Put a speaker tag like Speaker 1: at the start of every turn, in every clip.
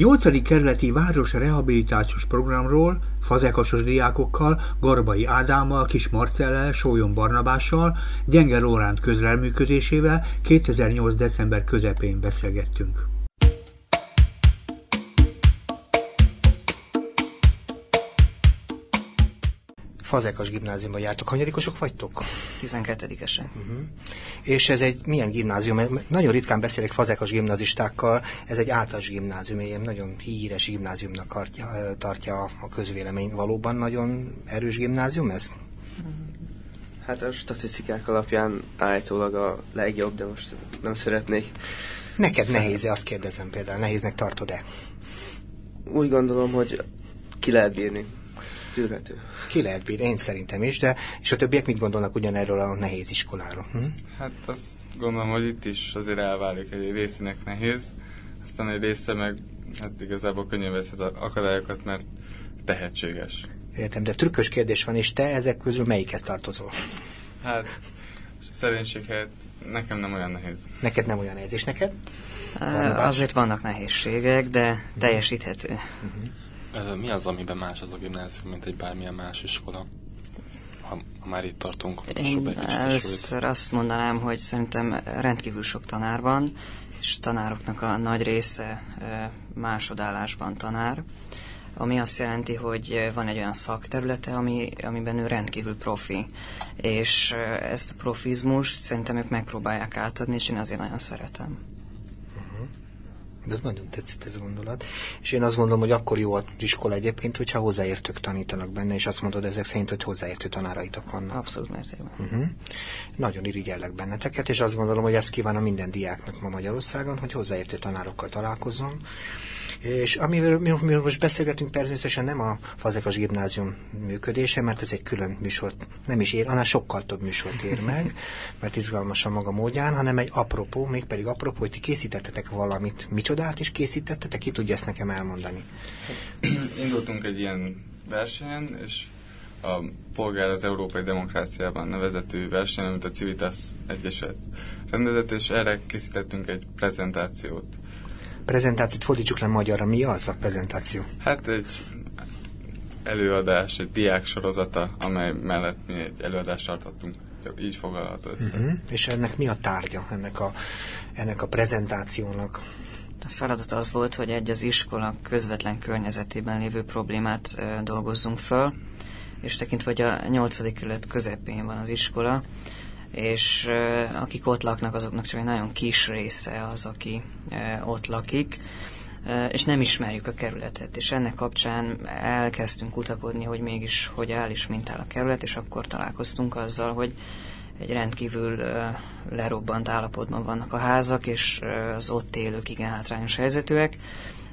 Speaker 1: 8. kerületi város rehabilitációs programról fazekasos diákokkal, Garbai Ádámmal, Kis Marcellel, Sólyom Barnabással, Gyenge Lóránt közrelműködésével 2008. december közepén beszélgettünk. Fazekas gimnáziumban jártok. Hanyadikosok vagytok?
Speaker 2: 12-esek. Uh-huh.
Speaker 1: És ez egy milyen gimnázium? Nagyon ritkán beszélek fazekas gimnazistákkal, ez egy általános gimnázium, ilyen nagyon híres gimnáziumnak tartja, tartja a közvélemény. Valóban nagyon erős gimnázium ez?
Speaker 3: Hát a statisztikák alapján állítólag a legjobb, de most nem szeretnék.
Speaker 1: Neked nehéz-e, azt kérdezem például, nehéznek tartod-e?
Speaker 3: Úgy gondolom, hogy ki lehet bírni tűrhető.
Speaker 1: Ki lehet bírni, én szerintem is, de és a többiek mit gondolnak ugyanerről a nehéz iskoláról? Hm?
Speaker 4: Hát azt gondolom, hogy itt is azért elválik, egy részének nehéz, aztán egy része meg hát igazából könnyen vesz az akadályokat, mert tehetséges.
Speaker 1: Értem, de trükkös kérdés van, és te ezek közül melyikhez tartozol?
Speaker 4: Hát, szerénység helyett nekem nem olyan nehéz.
Speaker 1: Neked nem olyan nehéz, és neked?
Speaker 2: Azért vannak nehézségek, de teljesíthető. Uh-huh.
Speaker 5: Mi az, amiben más az a gimnázium, mint egy bármilyen más iskola? Ha, ha már itt tartunk,
Speaker 2: Én először azt mondanám, hogy szerintem rendkívül sok tanár van, és tanároknak a nagy része másodállásban tanár, ami azt jelenti, hogy van egy olyan szakterülete, ami, amiben ő rendkívül profi, és ezt a profizmust szerintem ők megpróbálják átadni, és én azért nagyon szeretem.
Speaker 1: Ez nagyon tetszik ez a gondolat. És én azt gondolom, hogy akkor jó az iskola egyébként, hogyha hozzáértők tanítanak benne, és azt mondod ezek szerint, hogy hozzáértő tanáraitok vannak.
Speaker 2: Abszolút mértékben.
Speaker 1: Uh-huh. Nagyon irigyellek benneteket, és azt gondolom, hogy ezt kívánom minden diáknak ma Magyarországon, hogy hozzáértő tanárokkal találkozzon, és amiről mi most beszélgetünk, természetesen nem a Fazekas Gimnázium működése, mert ez egy külön műsor, nem is ér, annál sokkal több műsort ér meg, mert izgalmas a maga módján, hanem egy apropó, mégpedig apropó, hogy ti készítettetek valamit. Micsodát is készítettetek? Ki tudja ezt nekem elmondani?
Speaker 4: Indultunk egy ilyen versenyen, és a Polgár az Európai Demokráciában nevezetű verseny, amit a Civitas Egyesület rendezett, és erre készítettünk egy prezentációt
Speaker 1: prezentációt fordítsuk le magyarra. Mi az a prezentáció?
Speaker 4: Hát egy előadás, egy diák sorozata, amely mellett mi egy előadást tartottunk. Így foglalható össze. Uh-huh.
Speaker 1: És ennek mi a tárgya, ennek a, ennek a prezentációnak?
Speaker 2: A feladat az volt, hogy egy az iskola közvetlen környezetében lévő problémát e, dolgozzunk föl, és tekintve, hogy a nyolcadik kerület közepén van az iskola, és uh, akik ott laknak, azoknak csak egy nagyon kis része az, aki ott lakik, és nem ismerjük a kerületet, és ennek kapcsán elkezdtünk kutakodni, hogy mégis hogy áll és mint áll a kerület, és akkor találkoztunk azzal, hogy egy rendkívül lerobbant állapotban vannak a házak, és az ott élők igen hátrányos helyzetűek,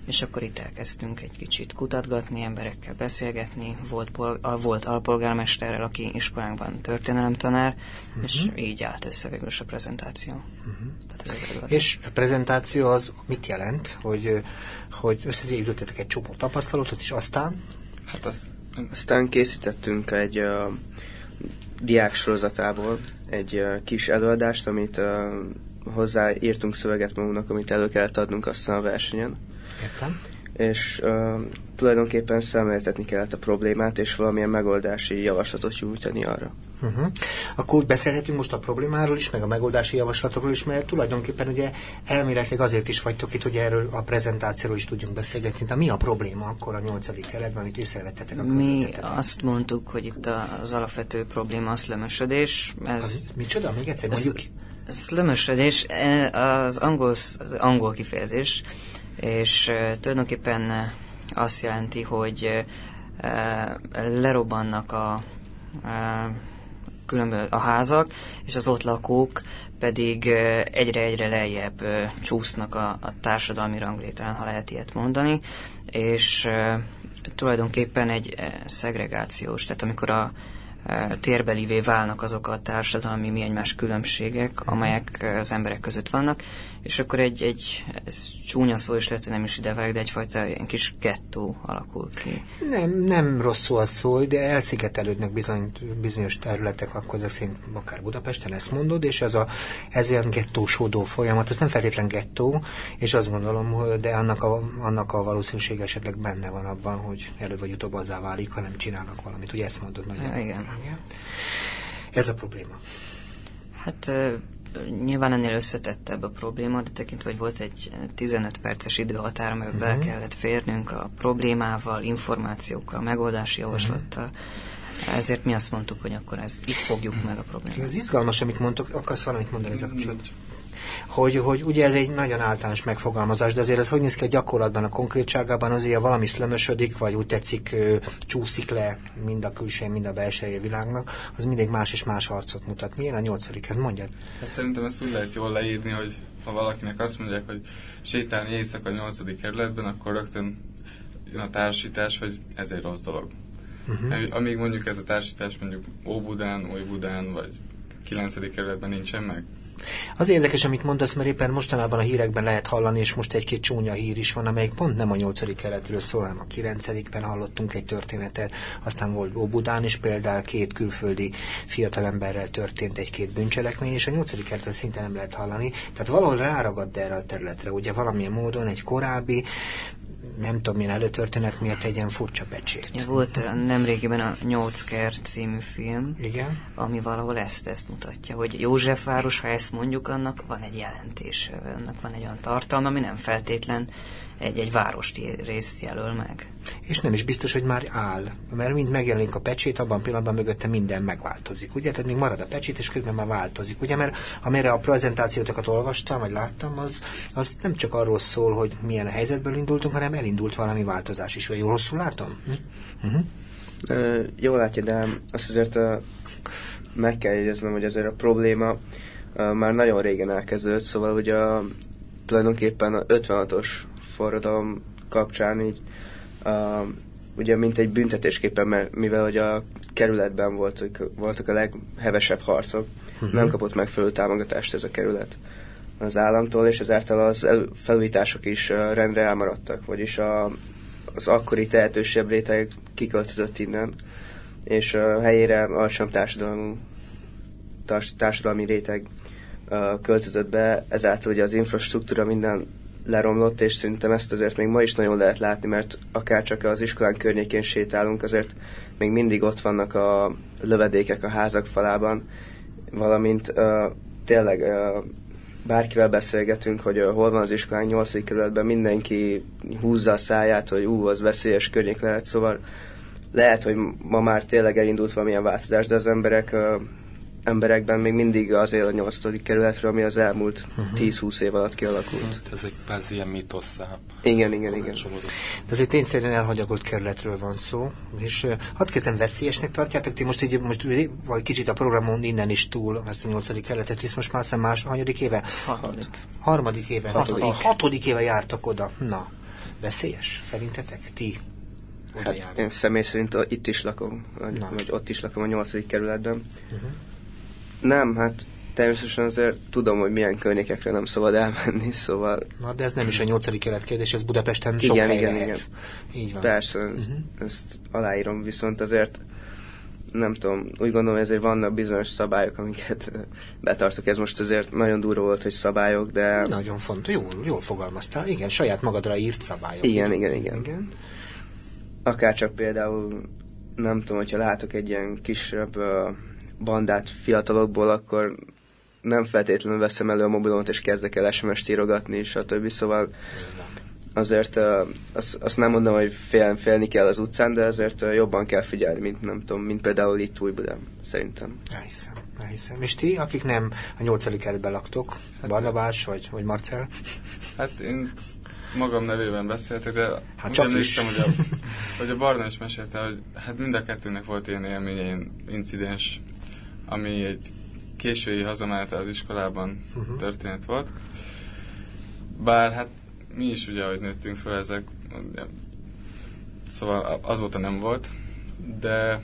Speaker 2: és akkor itt elkezdtünk egy kicsit kutatgatni, emberekkel beszélgetni, volt, pol- a, volt alpolgármesterrel, aki iskolánkban történelemtanár, uh-huh. és így állt össze végül a prezentáció. Uh-huh.
Speaker 1: Tehát ez és a prezentáció az mit jelent, hogy, hogy összegyűjtöttetek egy csomó tapasztalatot, és aztán?
Speaker 3: Hát az, aztán készítettünk egy uh, diák sorozatából egy uh, kis előadást, amit uh, hozzáírtunk szöveget magunknak, amit elő kellett adnunk aztán a versenyen.
Speaker 1: Értem.
Speaker 3: És uh, tulajdonképpen szemléltetni kellett a problémát, és valamilyen megoldási javaslatot nyújtani arra.
Speaker 1: Uh-huh. Akkor beszélhetünk most a problémáról is, meg a megoldási javaslatokról is, mert tulajdonképpen ugye elméletileg azért is vagytok itt, hogy erről a prezentációról is tudjunk beszélgetni. De mi a probléma akkor a nyolcadik keretben, amit észrevettetek a
Speaker 2: Mi azt mondtuk, hogy itt az alapvető probléma a szlömösödés.
Speaker 1: Ez, az, micsoda? Még egyszer mondjuk
Speaker 2: Szlömösödés, e, az angol, az angol kifejezés, és tulajdonképpen azt jelenti, hogy lerobbannak a, különböző a házak, és az ott lakók pedig egyre-egyre lejjebb csúsznak a, a társadalmi ranglétrán, ha lehet ilyet mondani, és tulajdonképpen egy szegregációs, tehát amikor a térbelivé válnak azok a társadalmi mi egymás különbségek, amelyek az emberek között vannak, és akkor egy, egy ez csúnya szó is lehet, hogy nem is idevág, de egyfajta ilyen kis gettó alakul ki.
Speaker 1: Nem, nem rossz szó a szó, de elszigetelődnek bizony, bizonyos területek, akkor ezek szerint akár Budapesten ezt mondod, és ez, a, ez olyan gettósódó folyamat, ez nem feltétlen gettó, és azt gondolom, hogy de annak a, annak a valószínűség esetleg benne van abban, hogy előbb vagy utóbb azzá válik, ha nem csinálnak valamit. Ugye ezt mondod nagyon?
Speaker 2: Igen.
Speaker 1: Ez a probléma.
Speaker 2: Hát nyilván ennél összetettebb a probléma, de tekintve, hogy volt egy 15 perces időhatár, amiben uh-huh. bele kellett férnünk a problémával, információkkal, megoldási javaslattal. Uh-huh. Ezért mi azt mondtuk, hogy akkor ez itt fogjuk meg a problémát.
Speaker 1: Ez izgalmas, amit mondtok, akarsz valamit mondani ezzel kapcsolatban? Hogy, hogy ugye ez egy nagyon általános megfogalmazás, de azért ez hogy néz ki a gyakorlatban, a konkrétságában, az ugye valami szlömösödik, vagy úgy tetszik, csúszik le mind a külső, mind a belső világnak, az mindig más és más arcot mutat. Milyen a nyolcadik? Hát mondjad.
Speaker 4: Hát szerintem ezt úgy lehet jól leírni, hogy ha valakinek azt mondják, hogy sétálni éjszaka a nyolcadik kerületben, akkor rögtön jön a társítás, hogy ez egy rossz dolog. Uh-huh. Amíg mondjuk ez a társítás mondjuk Óbudán, Újbudán, vagy 9. kerületben nincsen meg,
Speaker 1: az érdekes, amit mondasz, mert éppen mostanában a hírekben lehet hallani, és most egy-két csúnya hír is van, amelyik pont nem a nyolcadik keretről szól, hanem a kilencedikben hallottunk egy történetet, aztán volt Óbudán is például két külföldi fiatalemberrel történt egy-két bűncselekmény, és a nyolcadik keretet szinte nem lehet hallani. Tehát valahol ráragad erre a területre, ugye valamilyen módon egy korábbi nem tudom milyen előtörténet miatt egy ilyen furcsa pecsét.
Speaker 2: Ja, volt nemrégiben a Nyolcker című film,
Speaker 1: Igen?
Speaker 2: ami valahol ezt, ezt mutatja, hogy Józsefváros, ha ezt mondjuk, annak van egy jelentés, annak van egy olyan tartalma, ami nem feltétlen egy, egy várost részt jelöl meg.
Speaker 1: És nem is biztos, hogy már áll, mert mind megjelenik a pecsét, abban a pillanatban mögötte minden megváltozik. Ugye, tehát még marad a pecsét, és közben már változik. Ugye, mert amire a prezentációtokat olvastam, vagy láttam, az, az nem csak arról szól, hogy milyen helyzetből indultunk, hanem elindult valami változás is. Vagy jól rosszul látom? Hm? Uh-huh.
Speaker 3: Uh, jól látja, de azt azért uh, meg kell jegyeznem, hogy azért a probléma uh, már nagyon régen elkezdődött, szóval ugye a, tulajdonképpen a 56-os forradalom kapcsán így uh, ugye mint egy büntetésképpen, mert mivel hogy a kerületben voltak, voltak a leghevesebb harcok, uh-huh. nem kapott megfelelő támogatást ez a kerület az államtól, és ezáltal az felújítások is uh, rendre elmaradtak, vagyis a, az akkori tehetősebb réteg kiköltözött innen, és uh, helyére alsóbb társadalmi, társadalmi réteg uh, költözött be, ezáltal ugye az infrastruktúra minden leromlott, és szerintem ezt azért még ma is nagyon lehet látni, mert akár csak az iskolán környékén sétálunk, azért még mindig ott vannak a lövedékek a házak falában, valamint uh, tényleg uh, bárkivel beszélgetünk, hogy uh, hol van az iskolán 8. kerületben, mindenki húzza a száját, hogy ú, az veszélyes környék lehet, szóval lehet, hogy ma már tényleg elindult valamilyen változás, de az emberek uh, emberekben még mindig az él a nyolcadik kerületről, ami az elmúlt uh-huh. Mhm. 10-20 év alatt kialakult. Hát
Speaker 5: ez egy persze ilyen mítosszá.
Speaker 3: Igen, igen, igen.
Speaker 1: De ez egy tényszerűen elhagyagolt kerületről van szó, és hadd kezdem veszélyesnek tartjátok, ti most így, most vagy kicsit a programon innen is túl ezt a nyolcadik kerületet, hisz most már szem más, hanyadik éve?
Speaker 2: Harmadik.
Speaker 1: Harmadik éve. Hatodik. A hatodik éve jártak oda. Na, veszélyes szerintetek? Ti?
Speaker 3: Hát én személy szerint itt is lakom, vagy, vagy ott is lakom a nyolcadik kerületben. Uh-huh. Nem, hát természetesen azért tudom, hogy milyen környékekre nem szabad elmenni, szóval...
Speaker 1: Na, de ez nem is a nyolcadik keletkérdés, ez Budapesten igen, sok igen, hely igen, lehet.
Speaker 3: Igen. Így van. Persze, uh-huh. ezt aláírom, viszont azért nem tudom, úgy gondolom, ezért vannak bizonyos szabályok, amiket betartok. Ez most azért nagyon durva volt, hogy szabályok, de...
Speaker 1: Nagyon fontos, jól, jól fogalmaztál. Igen, saját magadra írt szabályok.
Speaker 3: Igen, igen, igen. igen. Akár csak például, nem tudom, hogyha látok egy ilyen kisebb uh, bandát fiatalokból, akkor nem feltétlenül veszem elő a mobilomat és kezdek el SMS-t írogatni, stb. Szóval azért azt, azt nem mondom, hogy fél, félni kell az utcán, de azért jobban kell figyelni, mint nem tudom, mint például itt Újbudán, szerintem.
Speaker 1: Elhiszem, elhiszem. És ti, akik nem a nyolcadik kerületben laktok, hát Barnabás vagy, vagy Marcel?
Speaker 4: Hát én magam nevében beszéltek, de hát csak is. hogy a, hogy a Barna is mesélte, hogy hát mind a kettőnek volt ilyen élménye, incidens ami egy késői hazamenete az iskolában uh-huh. történet volt. Bár hát mi is ugye, ahogy nőttünk fel ezek, szóval azóta nem volt, de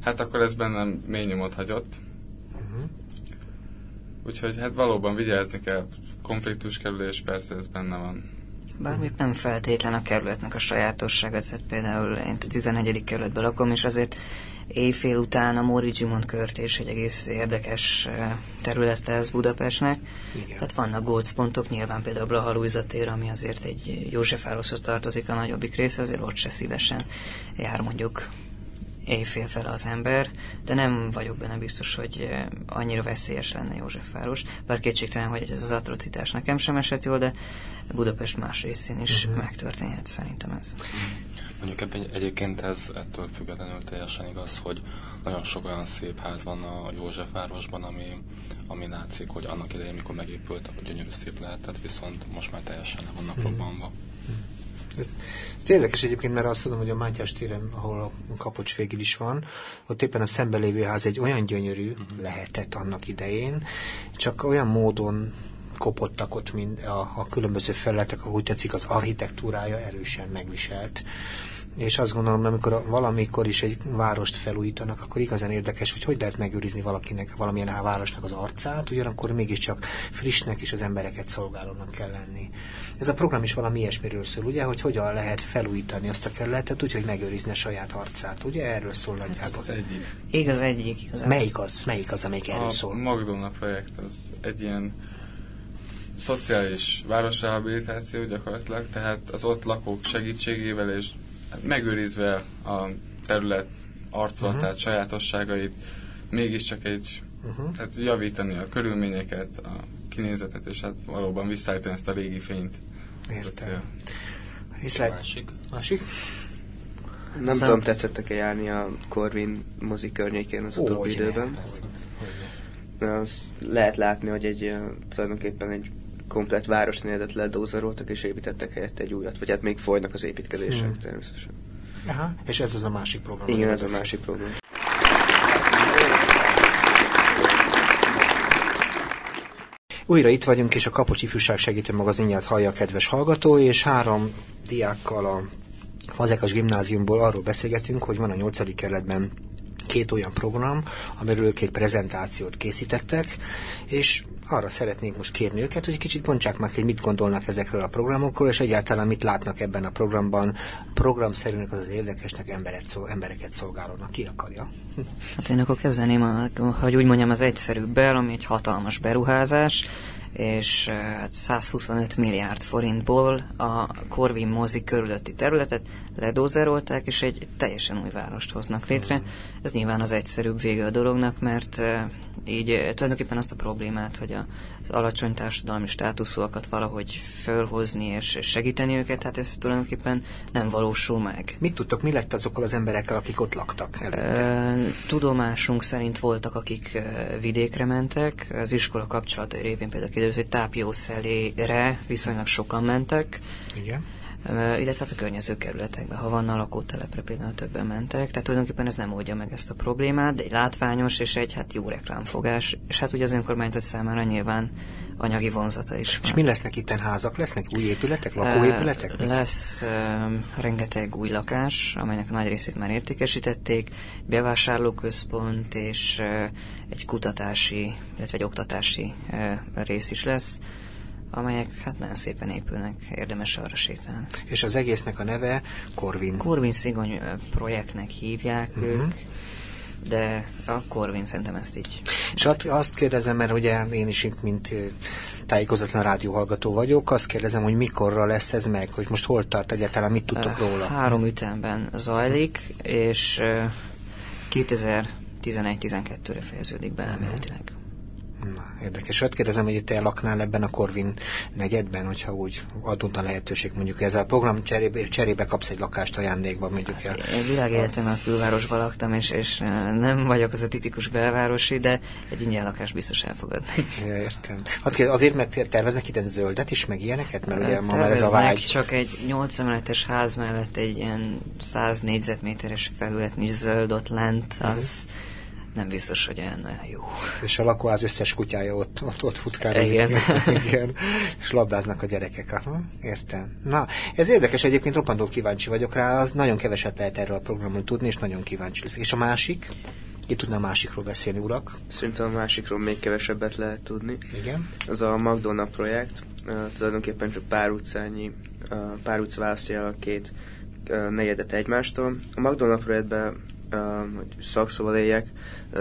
Speaker 4: hát akkor ez bennem mély nyomot hagyott.
Speaker 1: Uh-huh.
Speaker 4: Úgyhogy hát valóban vigyázni kell, konfliktuskerülés persze ez benne van.
Speaker 2: Bár még nem feltétlen a kerületnek a sajátossága, tehát például én a 11. kerületben lakom, és azért éjfél után a Móri Gimond kört és egy egész érdekes eh, terület lesz Budapestnek.
Speaker 1: Igen.
Speaker 2: Tehát vannak gócpontok, nyilván például Blaha Lujza tér, ami azért egy Józsefvároshoz tartozik a nagyobbik része, azért ott se szívesen jár mondjuk éjfél fel az ember, de nem vagyok benne biztos, hogy eh, annyira veszélyes lenne Józsefváros. Bár kétségtelen, hogy ez az atrocitás nekem sem esett jól, de Budapest más részén is uh-huh. megtörténhet szerintem ez.
Speaker 5: Mondjuk ebben egyébként ez ettől függetlenül teljesen igaz, hogy nagyon sok olyan szép ház van a Józsefvárosban, ami, ami látszik, hogy annak idején, mikor megépült, gyönyörű szép lehetett, viszont most már teljesen le vannak hmm. robbanva.
Speaker 1: Ez, ez érdekes egyébként, mert azt tudom, hogy a Mátyás téren, ahol a kapocs végül is van, ott éppen a szembelévő ház egy olyan gyönyörű uh-huh. lehetett annak idején, csak olyan módon kopottak ott mind a, a különböző felületek, ahogy tetszik, az architektúrája erősen megviselt és azt gondolom, amikor valamikor is egy várost felújítanak, akkor igazán érdekes, hogy hogy lehet megőrizni valakinek, valamilyen városnak az arcát, ugyanakkor mégiscsak frissnek és az embereket szolgálónak kell lenni. Ez a program is valami ilyesmiről szól, ugye, hogy hogyan lehet felújítani azt a kerületet, úgy, hogy megőrizni a saját arcát, ugye? Erről szól
Speaker 4: hát
Speaker 1: nagyjából.
Speaker 4: Az egyik.
Speaker 2: Igaz, egyik. Igaz,
Speaker 1: melyik az? Melyik az, amelyik erről
Speaker 4: a
Speaker 1: szól?
Speaker 4: Magdona projekt az egy ilyen szociális városrehabilitáció gyakorlatilag, tehát az ott lakók segítségével és megőrizve a terület arcolatát, uh-huh. sajátosságait, mégiscsak egy, uh-huh. tehát javítani a körülményeket, a kinézetet, és hát valóban visszaállítani ezt a régi fényt.
Speaker 1: Értem.
Speaker 5: Másik.
Speaker 1: Másik?
Speaker 3: Nem Szem... tudom, tetszettek-e járni a Corvin mozi környékén az utóbbi oh, időben. lehet látni, hogy egy tulajdonképpen egy komplet városnéletet ledózeroltak és építettek helyette egy újat, vagy hát még folynak az építkezések hmm. természetesen.
Speaker 1: Aha, és ez az a másik program.
Speaker 3: Igen, ez a másik program.
Speaker 1: Újra itt vagyunk, és a Kapocs Ifjúság Segítő Magazinját hallja a kedves hallgató, és három diákkal a Fazekas Gimnáziumból arról beszélgetünk, hogy van a nyolcadik kerületben két olyan program, amiről egy prezentációt készítettek, és arra szeretnénk most kérni őket, hogy kicsit bontsák meg, hogy mit gondolnak ezekről a programokról, és egyáltalán mit látnak ebben a programban, programszerűnek az az érdekesnek emberet, szol, embereket szolgálónak. Ki akarja?
Speaker 2: Hát én akkor kezdeném, hogy úgy mondjam, az egyszerűbbel, ami egy hatalmas beruházás, és 125 hát milliárd forintból a Corvin mozi körülötti területet ledózerolták, és egy teljesen új várost hoznak létre. Ez nyilván az egyszerűbb vége a dolognak, mert így tulajdonképpen azt a problémát, hogy az alacsony társadalmi státuszúakat valahogy fölhozni és segíteni őket, hát ez tulajdonképpen nem valósul meg.
Speaker 1: Mit tudtok, mi lett azokkal az emberekkel, akik ott laktak előtte?
Speaker 2: Tudomásunk szerint voltak, akik vidékre mentek, az iskola kapcsolatai révén például kiderült, hogy tápjószellére viszonylag sokan mentek.
Speaker 1: Igen
Speaker 2: illetve hát a környező kerületekben, ha van a lakótelepre például többen mentek, tehát tulajdonképpen ez nem oldja meg ezt a problémát, de egy látványos és egy hát jó reklámfogás, és hát ugye az önkormányzat számára nyilván anyagi vonzata is van.
Speaker 1: És mi lesznek itten házak? Lesznek új épületek, lakóépületek?
Speaker 2: Uh, lesz uh, rengeteg új lakás, amelynek nagy részét már értékesítették, bevásárlóközpont és uh, egy kutatási, illetve egy oktatási uh, rész is lesz amelyek hát nagyon szépen épülnek, érdemes arra sétálni.
Speaker 1: És az egésznek a neve Corvin?
Speaker 2: Corvin Szigony projektnek hívják uh-huh. ők, de a Corvin szerintem ezt így...
Speaker 1: És azt kérdezem, mert ugye én is mint tájékozatlan rádióhallgató vagyok, azt kérdezem, hogy mikorra lesz ez meg, hogy most hol tart egyáltalán, mit tudtok róla?
Speaker 2: Három ütemben zajlik, és 2011-12-re fejeződik be elméletileg.
Speaker 1: Na, érdekes. Hát kérdezem, hogy te laknál ebben a Corvin negyedben, hogyha úgy adott a lehetőség, mondjuk ez a program cserébe, cserébe kapsz egy lakást ajándékba, mondjuk el.
Speaker 2: Én világéletemben a külvárosban laktam, és, és nem vagyok az a tipikus belvárosi, de egy ingyen lakást biztos elfogadni.
Speaker 1: Ja, értem. Hát azért, mert terveznek ide zöldet is, meg ilyeneket, mert ugye ma már ez a vágy.
Speaker 2: csak egy 8 emeletes ház mellett egy ilyen 100 négyzetméteres felület nincs zöld ott lent, az... Uh-huh nem biztos, hogy enne jó.
Speaker 1: És a lakóház összes kutyája ott, ott, ott futkározik.
Speaker 2: Igen.
Speaker 1: igen. És labdáznak a gyerekek. Aha, értem. Na, ez érdekes, egyébként roppantól kíváncsi vagyok rá, az nagyon keveset lehet erről a programról tudni, és nagyon kíváncsi lesz. És a másik? Itt tudna a másikról beszélni, urak.
Speaker 3: Szerintem a másikról még kevesebbet lehet tudni.
Speaker 1: Igen.
Speaker 3: Az a McDonald projekt, uh, tulajdonképpen csak pár utcányi, uh, pár utca választja a két uh, negyedet egymástól. A McDonald projektben hogy szakszóval éljek,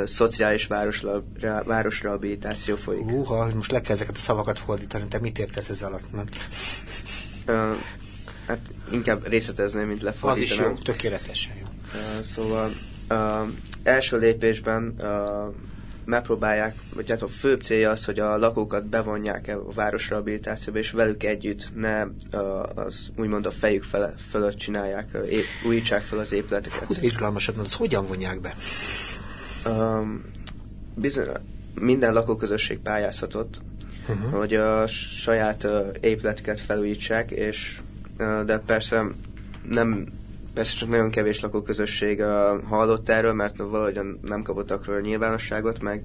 Speaker 3: szociális városla, rá, városrehabilitáció folyik.
Speaker 1: Húha, most le kell ezeket a szavakat fordítani, te mit értesz ez alatt?
Speaker 3: Uh, hát inkább részletezném, mint
Speaker 1: Az
Speaker 3: lefordítanám.
Speaker 1: is jó, tökéletesen jó.
Speaker 3: Szóval első lépésben megpróbálják, vagy hát a fő célja az, hogy a lakókat bevonják -e a városrehabilitációba, és velük együtt ne az úgymond a fejük fele, fölött csinálják, uh, ép, újítsák fel az épületeket.
Speaker 1: Hú, de izgalmasat mondod, hogyan vonják be?
Speaker 3: Um, bizony, minden lakóközösség pályázhatott, uh-huh. hogy a saját uh, épületeket felújítsák, és uh, de persze nem persze csak nagyon kevés lakóközösség uh, hallott erről, mert valahogyan nem kapottak róla nyilvánosságot, meg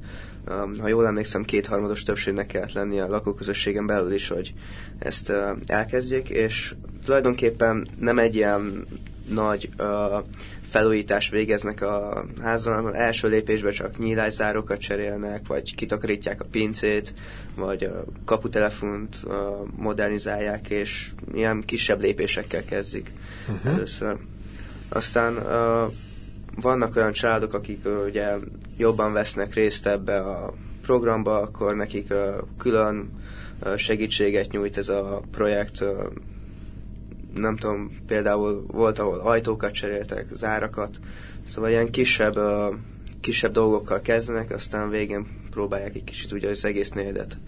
Speaker 3: um, ha jól emlékszem, kétharmados többségnek kellett lennie a lakóközösségen belül is, hogy ezt uh, elkezdjék, és tulajdonképpen nem egy ilyen nagy uh, felújítást végeznek a házon, hanem első lépésben csak nyílászárokat cserélnek, vagy kitakarítják a pincét, vagy a kaputelefont modernizálják, és ilyen kisebb lépésekkel kezdik uh-huh. először. Aztán uh, vannak olyan családok, akik uh, ugye jobban vesznek részt ebbe a programba, akkor nekik uh, külön uh, segítséget nyújt ez a projekt, uh, nem tudom, például volt, ahol ajtókat cseréltek, zárakat, szóval ilyen kisebb, uh, kisebb dolgokkal kezdenek, aztán végén próbálják egy kicsit ugye az egész negyedet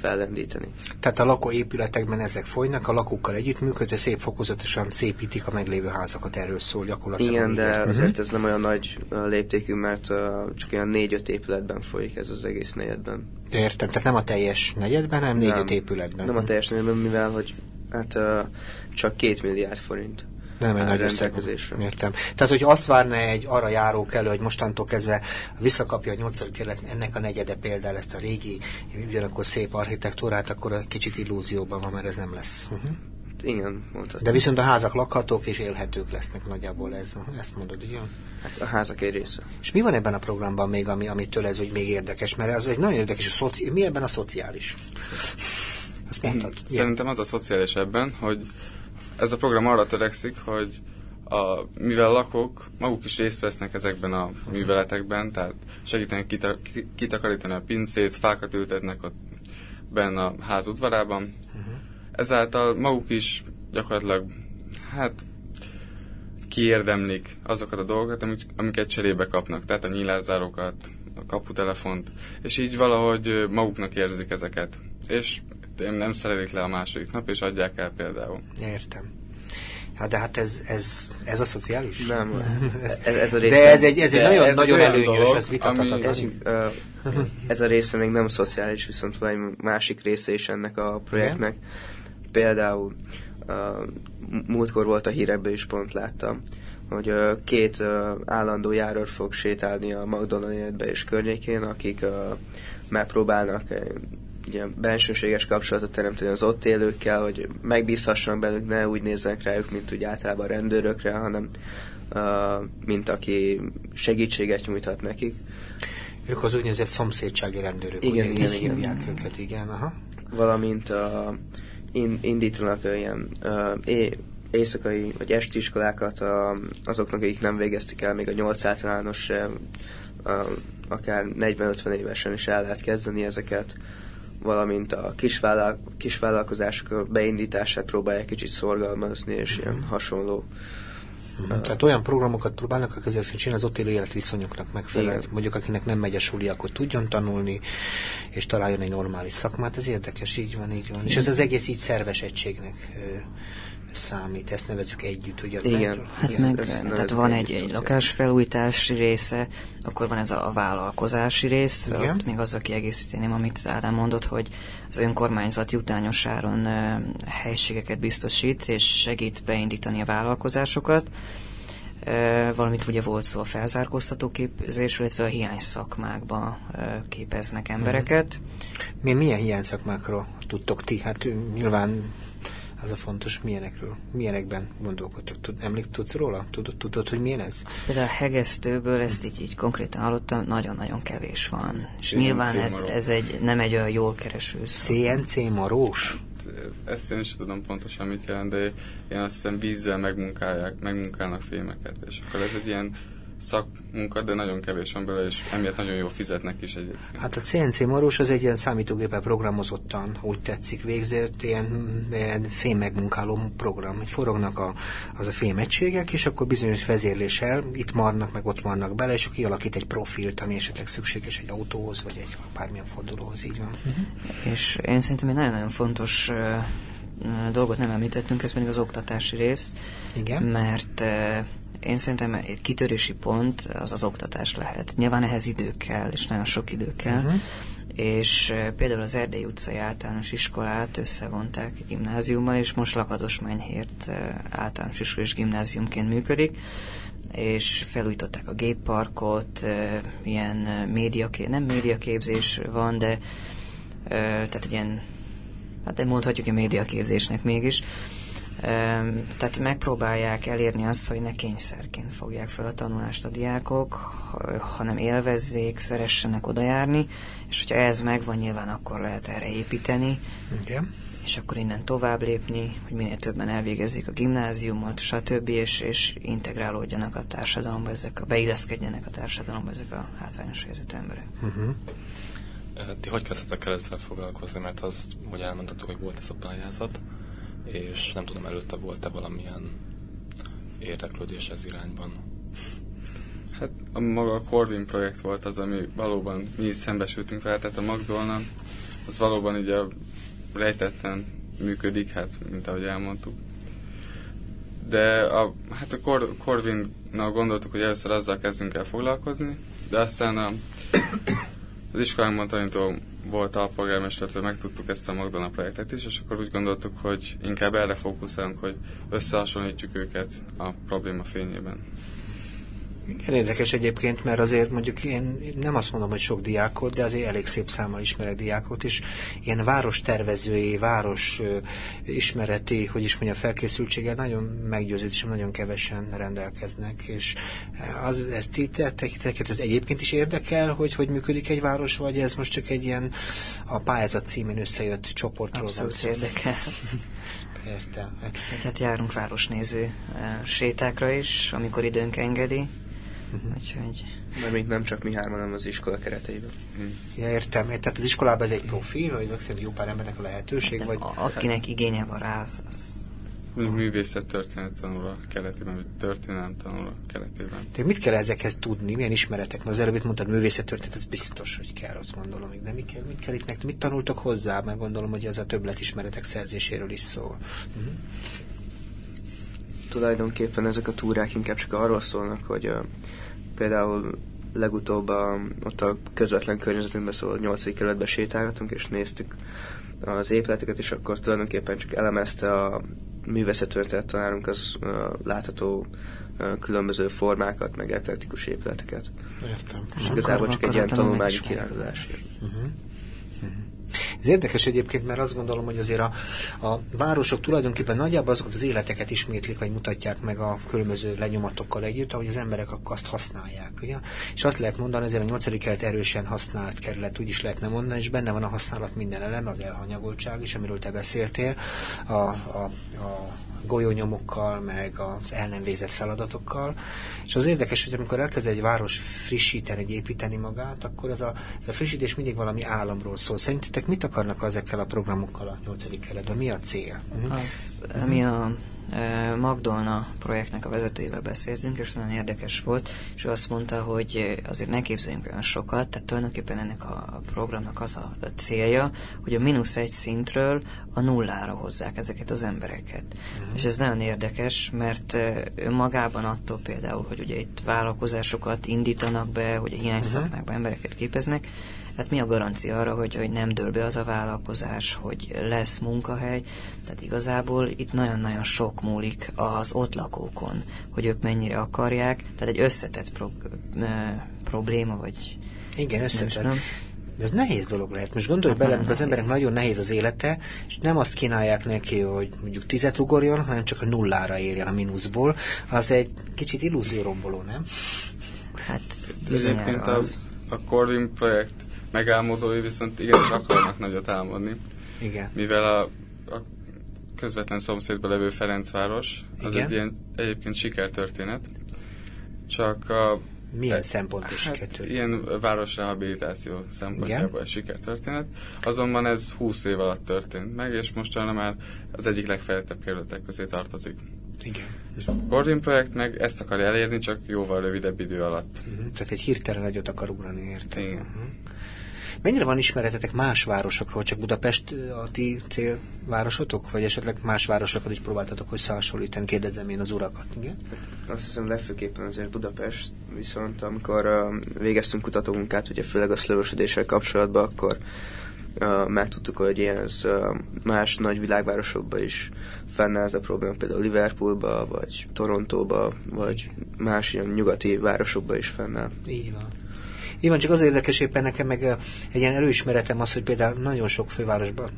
Speaker 3: fellendíteni.
Speaker 1: Tehát a lakóépületekben ezek folynak, a lakókkal együttműködve szép fokozatosan szépítik a meglévő házakat, erről szól gyakorlatilag.
Speaker 3: Igen, de
Speaker 1: Igen.
Speaker 3: azért ez nem olyan nagy uh, léptékű, mert uh, csak olyan négy-öt épületben folyik ez az egész negyedben.
Speaker 1: Értem, tehát nem a teljes negyedben, hanem négy-öt épületben.
Speaker 3: Nem a teljes negyedben, mivel hogy hát uh, csak két milliárd forint.
Speaker 1: Nem egy nagy összeg.
Speaker 3: rendelkezésre.
Speaker 1: Értem. Tehát, hogy azt várna egy arra járók elő, hogy mostantól kezdve visszakapja a nyolcadik kerület ennek a negyede például ezt a régi, ugyanakkor szép architektúrát, akkor egy kicsit illúzióban van, mert ez nem lesz. Uh-huh.
Speaker 3: Igen, mondhatni.
Speaker 1: De viszont a házak lakhatók és élhetők lesznek nagyjából ez, ezt mondod, ugye?
Speaker 3: Hát a házak egy része.
Speaker 1: És mi van ebben a programban még, ami, amitől ez úgy még érdekes? Mert ez egy nagyon érdekes, a szoci... mi ebben a szociális? Azt mondtad.
Speaker 4: Szerintem az a szociális ebben, hogy ez a program arra törekszik, hogy a, mivel a lakók maguk is részt vesznek ezekben a műveletekben, tehát segítenek kita, ki- kitakarítani a pincét, fákat ültetnek ott benne a ház udvarában. Uh-huh. Ezáltal maguk is gyakorlatilag, hát kiérdemlik azokat a dolgokat, amik, amiket cserébe kapnak, tehát a nyílászárokat, a kaputelefont, és így valahogy maguknak érzik ezeket. És nem szeretik le a második nap, és adják el például.
Speaker 1: Értem. Hát de hát ez, ez, ez a szociális?
Speaker 3: Nem,
Speaker 1: Ez-
Speaker 3: ez, ez a része.
Speaker 1: De ez egy, ez egy
Speaker 4: De
Speaker 1: nagyon,
Speaker 4: ez
Speaker 1: nagyon előnyös,
Speaker 4: dolog,
Speaker 1: ez vitathatatlan.
Speaker 4: ami-
Speaker 3: Ö, ez a része még nem szociális, viszont van egy másik része is ennek a projektnek. Például uh, múltkor volt a hírekben is pont láttam, hogy uh, két uh, állandó járőr fog sétálni a McDonald's-be és környékén, akik uh, megpróbálnak egy ugye, bensőséges kapcsolatot teremteni az ott élőkkel, hogy megbízhassanak belőlük, ne úgy nézzenek rájuk, mint úgy általában a rendőrökre, hanem uh, mint aki segítséget nyújthat nekik.
Speaker 1: Ők az úgynevezett szomszédsági rendőrök,
Speaker 3: Igen,
Speaker 1: ugye,
Speaker 3: igen, igen.
Speaker 1: hívják őket, igen. Aha.
Speaker 3: valamint a, in, indítanak ilyen ö, é, éjszakai vagy esti iskolákat a, azoknak, akik nem végezték el még a 8 általános a, akár 40-50 évesen is el lehet kezdeni ezeket, valamint a kisvállal, kisvállalkozások beindítását próbálják kicsit szorgalmazni, és ilyen hasonló.
Speaker 1: Mhm. Tehát olyan programokat próbálnak a közel csinálni az ott élő életviszonyoknak megfelelően.
Speaker 3: Igen.
Speaker 1: Mondjuk akinek nem megy a suli, akkor tudjon tanulni, és találjon egy normális szakmát. Ez érdekes, így van, így van. És ez az egész így szerves egységnek számít, ezt nevezzük együtt, ugye?
Speaker 3: Igen.
Speaker 2: Hát
Speaker 3: Igen,
Speaker 2: meg,
Speaker 3: ezt
Speaker 2: tehát van egy, egy lakásfelújítási része, akkor van ez a, a vállalkozási rész,
Speaker 1: Igen.
Speaker 2: ott még azzal kiegészíteném, amit Ádám mondott, hogy az önkormányzat jutányos áron ö, helységeket biztosít, és segít beindítani a vállalkozásokat. valamint ugye volt szó a felzárkóztató képzésről, illetve a hiány szakmákba képeznek embereket.
Speaker 1: Mi, milyen hiány szakmákról tudtok ti? Hát nyilván az a fontos, milyenekről, milyenekben gondolkodtok. Tud, emlék, tudsz róla? Tudod, tudod, hogy milyen ez?
Speaker 2: Például a hegesztőből ezt így, így konkrétan hallottam, nagyon-nagyon kevés van. És CNC nyilván ez, ez egy, nem egy olyan jól kereső szó.
Speaker 1: CNC marós?
Speaker 4: Ezt én is tudom pontosan mit jelent, de én azt hiszem vízzel megmunkálják, megmunkálnak fémeket, és akkor ez egy ilyen szakmunka, de nagyon kevés van belőle, és emiatt nagyon jól fizetnek is egyébként.
Speaker 1: Hát a CNC Marós az egy ilyen számítógéppel programozottan, úgy tetszik, végzett ilyen, ilyen fém megmunkáló program, hogy forognak a, az a fémegységek, és akkor bizonyos vezérléssel itt marnak, meg ott marnak bele, és akkor kialakít egy profilt, ami esetleg szükséges egy autóhoz, vagy egy bármilyen fordulóhoz, így van.
Speaker 2: Uh-huh. És én szerintem egy nagyon-nagyon fontos uh, dolgot nem említettünk, ez pedig az oktatási rész.
Speaker 1: Igen.
Speaker 2: Mert uh, én szerintem egy kitörési pont az az oktatás lehet. Nyilván ehhez idő kell, és nagyon sok idő kell. Uh-huh. És például az Erdély utcai általános iskolát összevonták gimnáziummal, és most Lakatosmányhért általános iskola és gimnáziumként működik és felújították a gépparkot, ilyen médiaké, nem médiaképzés van, de tehát ilyen, hát mondhatjuk, hogy médiaképzésnek mégis, tehát megpróbálják elérni azt, hogy ne kényszerként fogják fel a tanulást a diákok, hanem élvezzék, szeressenek odajárni, és hogyha ez megvan, nyilván akkor lehet erre építeni,
Speaker 1: Igen.
Speaker 2: és akkor innen tovább lépni, hogy minél többen elvégezzék a gimnáziumot, stb., és, és integrálódjanak a társadalomba, ezek a, beilleszkedjenek a társadalomba ezek a hátrányos helyzetű emberek.
Speaker 1: Uh-huh.
Speaker 5: Ti hogy kezdtetek el ezzel foglalkozni, mert azt, hogy elmondhatok, hogy volt ez a pályázat, és nem tudom, előtte volt-e valamilyen érdeklődés ez irányban?
Speaker 4: Hát a maga a Corvin projekt volt az, ami valóban mi is szembesültünk fel, tehát a McDonald az valóban ugye rejtetten működik, hát mint ahogy elmondtuk. De a, hát a Cor, Corvinnal gondoltuk, hogy először azzal kezdünk el foglalkozni, de aztán a, az iskolán tanító volt a polgármestertől, megtudtuk ezt a Magdana projektet is, és akkor úgy gondoltuk, hogy inkább erre fókuszálunk, hogy összehasonlítjuk őket a probléma fényében.
Speaker 1: Igen, érdekes egyébként, mert azért mondjuk én nem azt mondom, hogy sok diákot, de azért elég szép számmal ismerek diákot is. Ilyen város tervezői, város ismereti, hogy is mondja, felkészültséggel nagyon meggyőződ, és nagyon kevesen rendelkeznek. És az, ezt titeket, ez egyébként is érdekel, hogy hogy működik egy város, vagy ez most csak egy ilyen a pályázat címén összejött csoportról
Speaker 2: Abszolút érdekel.
Speaker 1: Értem.
Speaker 2: Hát járunk városnéző sétákra is, amikor időnk engedi. Uh-huh. Úgyhogy...
Speaker 3: Mert még nem csak mi hárman, hanem az iskola kereteiben.
Speaker 1: Hmm. Ja, értem. Tehát az iskolában ez egy profil, hogy szerint jó pár embernek a lehetőség?
Speaker 2: Hát,
Speaker 1: vagy...
Speaker 2: Akinek igénye van rá, az, az
Speaker 4: művészet történet tanul a keretében, vagy történelem tanul a keretében.
Speaker 1: De mit kell ezekhez tudni? Milyen ismeretek? Mert az előbb itt mondtad, művészet történet, ez biztos, hogy kell, azt gondolom. De mit kell, mit kell itt nektek? Mit tanultok hozzá? Mert gondolom, hogy az a többlet ismeretek szerzéséről is szól. Uh-huh.
Speaker 3: Tulajdonképpen ezek a túrák inkább csak arról szólnak, hogy uh, például legutóbb a, ott a közvetlen környezetünkben szóló 8. kerületbe sétálgatunk, és néztük az épületeket, és akkor tulajdonképpen csak elemezte a művészetörténet tanárunk az uh, látható uh, különböző formákat, meg eklektikus épületeket.
Speaker 1: Értem.
Speaker 3: És igazából csak egy ilyen tanulmányi kirándulás.
Speaker 1: Uh-huh. Ez érdekes egyébként, mert azt gondolom, hogy azért a, a városok tulajdonképpen nagyjából azokat az életeket ismétlik, vagy mutatják meg a különböző lenyomatokkal együtt, ahogy az emberek akkor azt használják. Ugye? És azt lehet mondani, azért a nyolcadik kerület erősen használt kerület, úgy is lehetne mondani, és benne van a használat minden eleme, az elhanyagoltság is, amiről te beszéltél, a, a, a golyónyomokkal, meg az el nem végzett feladatokkal. És az érdekes, hogy amikor elkezd egy város frissíteni, egy építeni magát, akkor ez a, ez a frissítés mindig valami államról szól. Szerintetek mit akarnak ezekkel a programokkal a 8. keretben? Mi a cél?
Speaker 2: Az, ami a Magdolna projektnek a vezetőjével beszéltünk, és nagyon érdekes volt, és ő azt mondta, hogy azért ne képzeljünk olyan sokat, tehát tulajdonképpen ennek a programnak az a célja, hogy a mínusz egy szintről a nullára hozzák ezeket az embereket. Uh-huh. És ez nagyon érdekes, mert önmagában attól például, hogy ugye itt vállalkozásokat indítanak be, hogy a hiány uh-huh. szakmákban embereket képeznek, Tehát mi a garancia arra, hogy, hogy nem dől be az a vállalkozás, hogy lesz munkahely. Tehát igazából itt nagyon-nagyon sok múlik az ott lakókon, hogy ők mennyire akarják. Tehát egy összetett pro- probléma, vagy...
Speaker 1: Igen, összetett. De ez nehéz dolog lehet. Most gondolj hát bele, amikor az emberek nagyon nehéz az élete, és nem azt kínálják neki, hogy mondjuk tizet ugorjon, hanem csak a nullára érjen a mínuszból. Az egy kicsit illúzióromboló, nem?
Speaker 2: Hát
Speaker 4: Egyébként az, a Corvin projekt megálmodói viszont igenis akarnak nagyot álmodni.
Speaker 1: Igen.
Speaker 4: Mivel a, a közvetlen szomszédban levő Ferencváros, az Igen? egy ilyen egyébként sikertörténet. Csak a
Speaker 1: milyen szempontból hát,
Speaker 4: sikertörténet? Ilyen városrehabilitáció szempontjából egy sikertörténet. Azonban ez 20 év alatt történt meg, és mostanra már az egyik legfejlettebb kerületek közé tartozik.
Speaker 1: Igen.
Speaker 4: És a Gordon projekt meg ezt akar elérni, csak jóval rövidebb idő alatt.
Speaker 1: Uh-huh. Tehát egy hirtelen nagyot akar ugrani, értem. Igen. Uh-huh. Mennyire van ismeretetek más városokról, csak Budapest a ti célvárosotok, vagy esetleg más városokat is próbáltatok összehasonlítani? Kérdezem én az urakat, igen?
Speaker 3: Azt hiszem legfőképpen azért Budapest, viszont amikor uh, végeztünk kutatómunkát, ugye főleg a szlövösödéssel kapcsolatban, akkor uh, megtudtuk, hogy ilyen uh, más nagy világvárosokban is fennáll ez a probléma, például Liverpoolba, vagy Torontóba, vagy más ilyen nyugati városokban is fennáll.
Speaker 1: Így van. Így van, csak az érdekes éppen nekem meg egy ilyen előismeretem az, hogy például nagyon sok fővárosban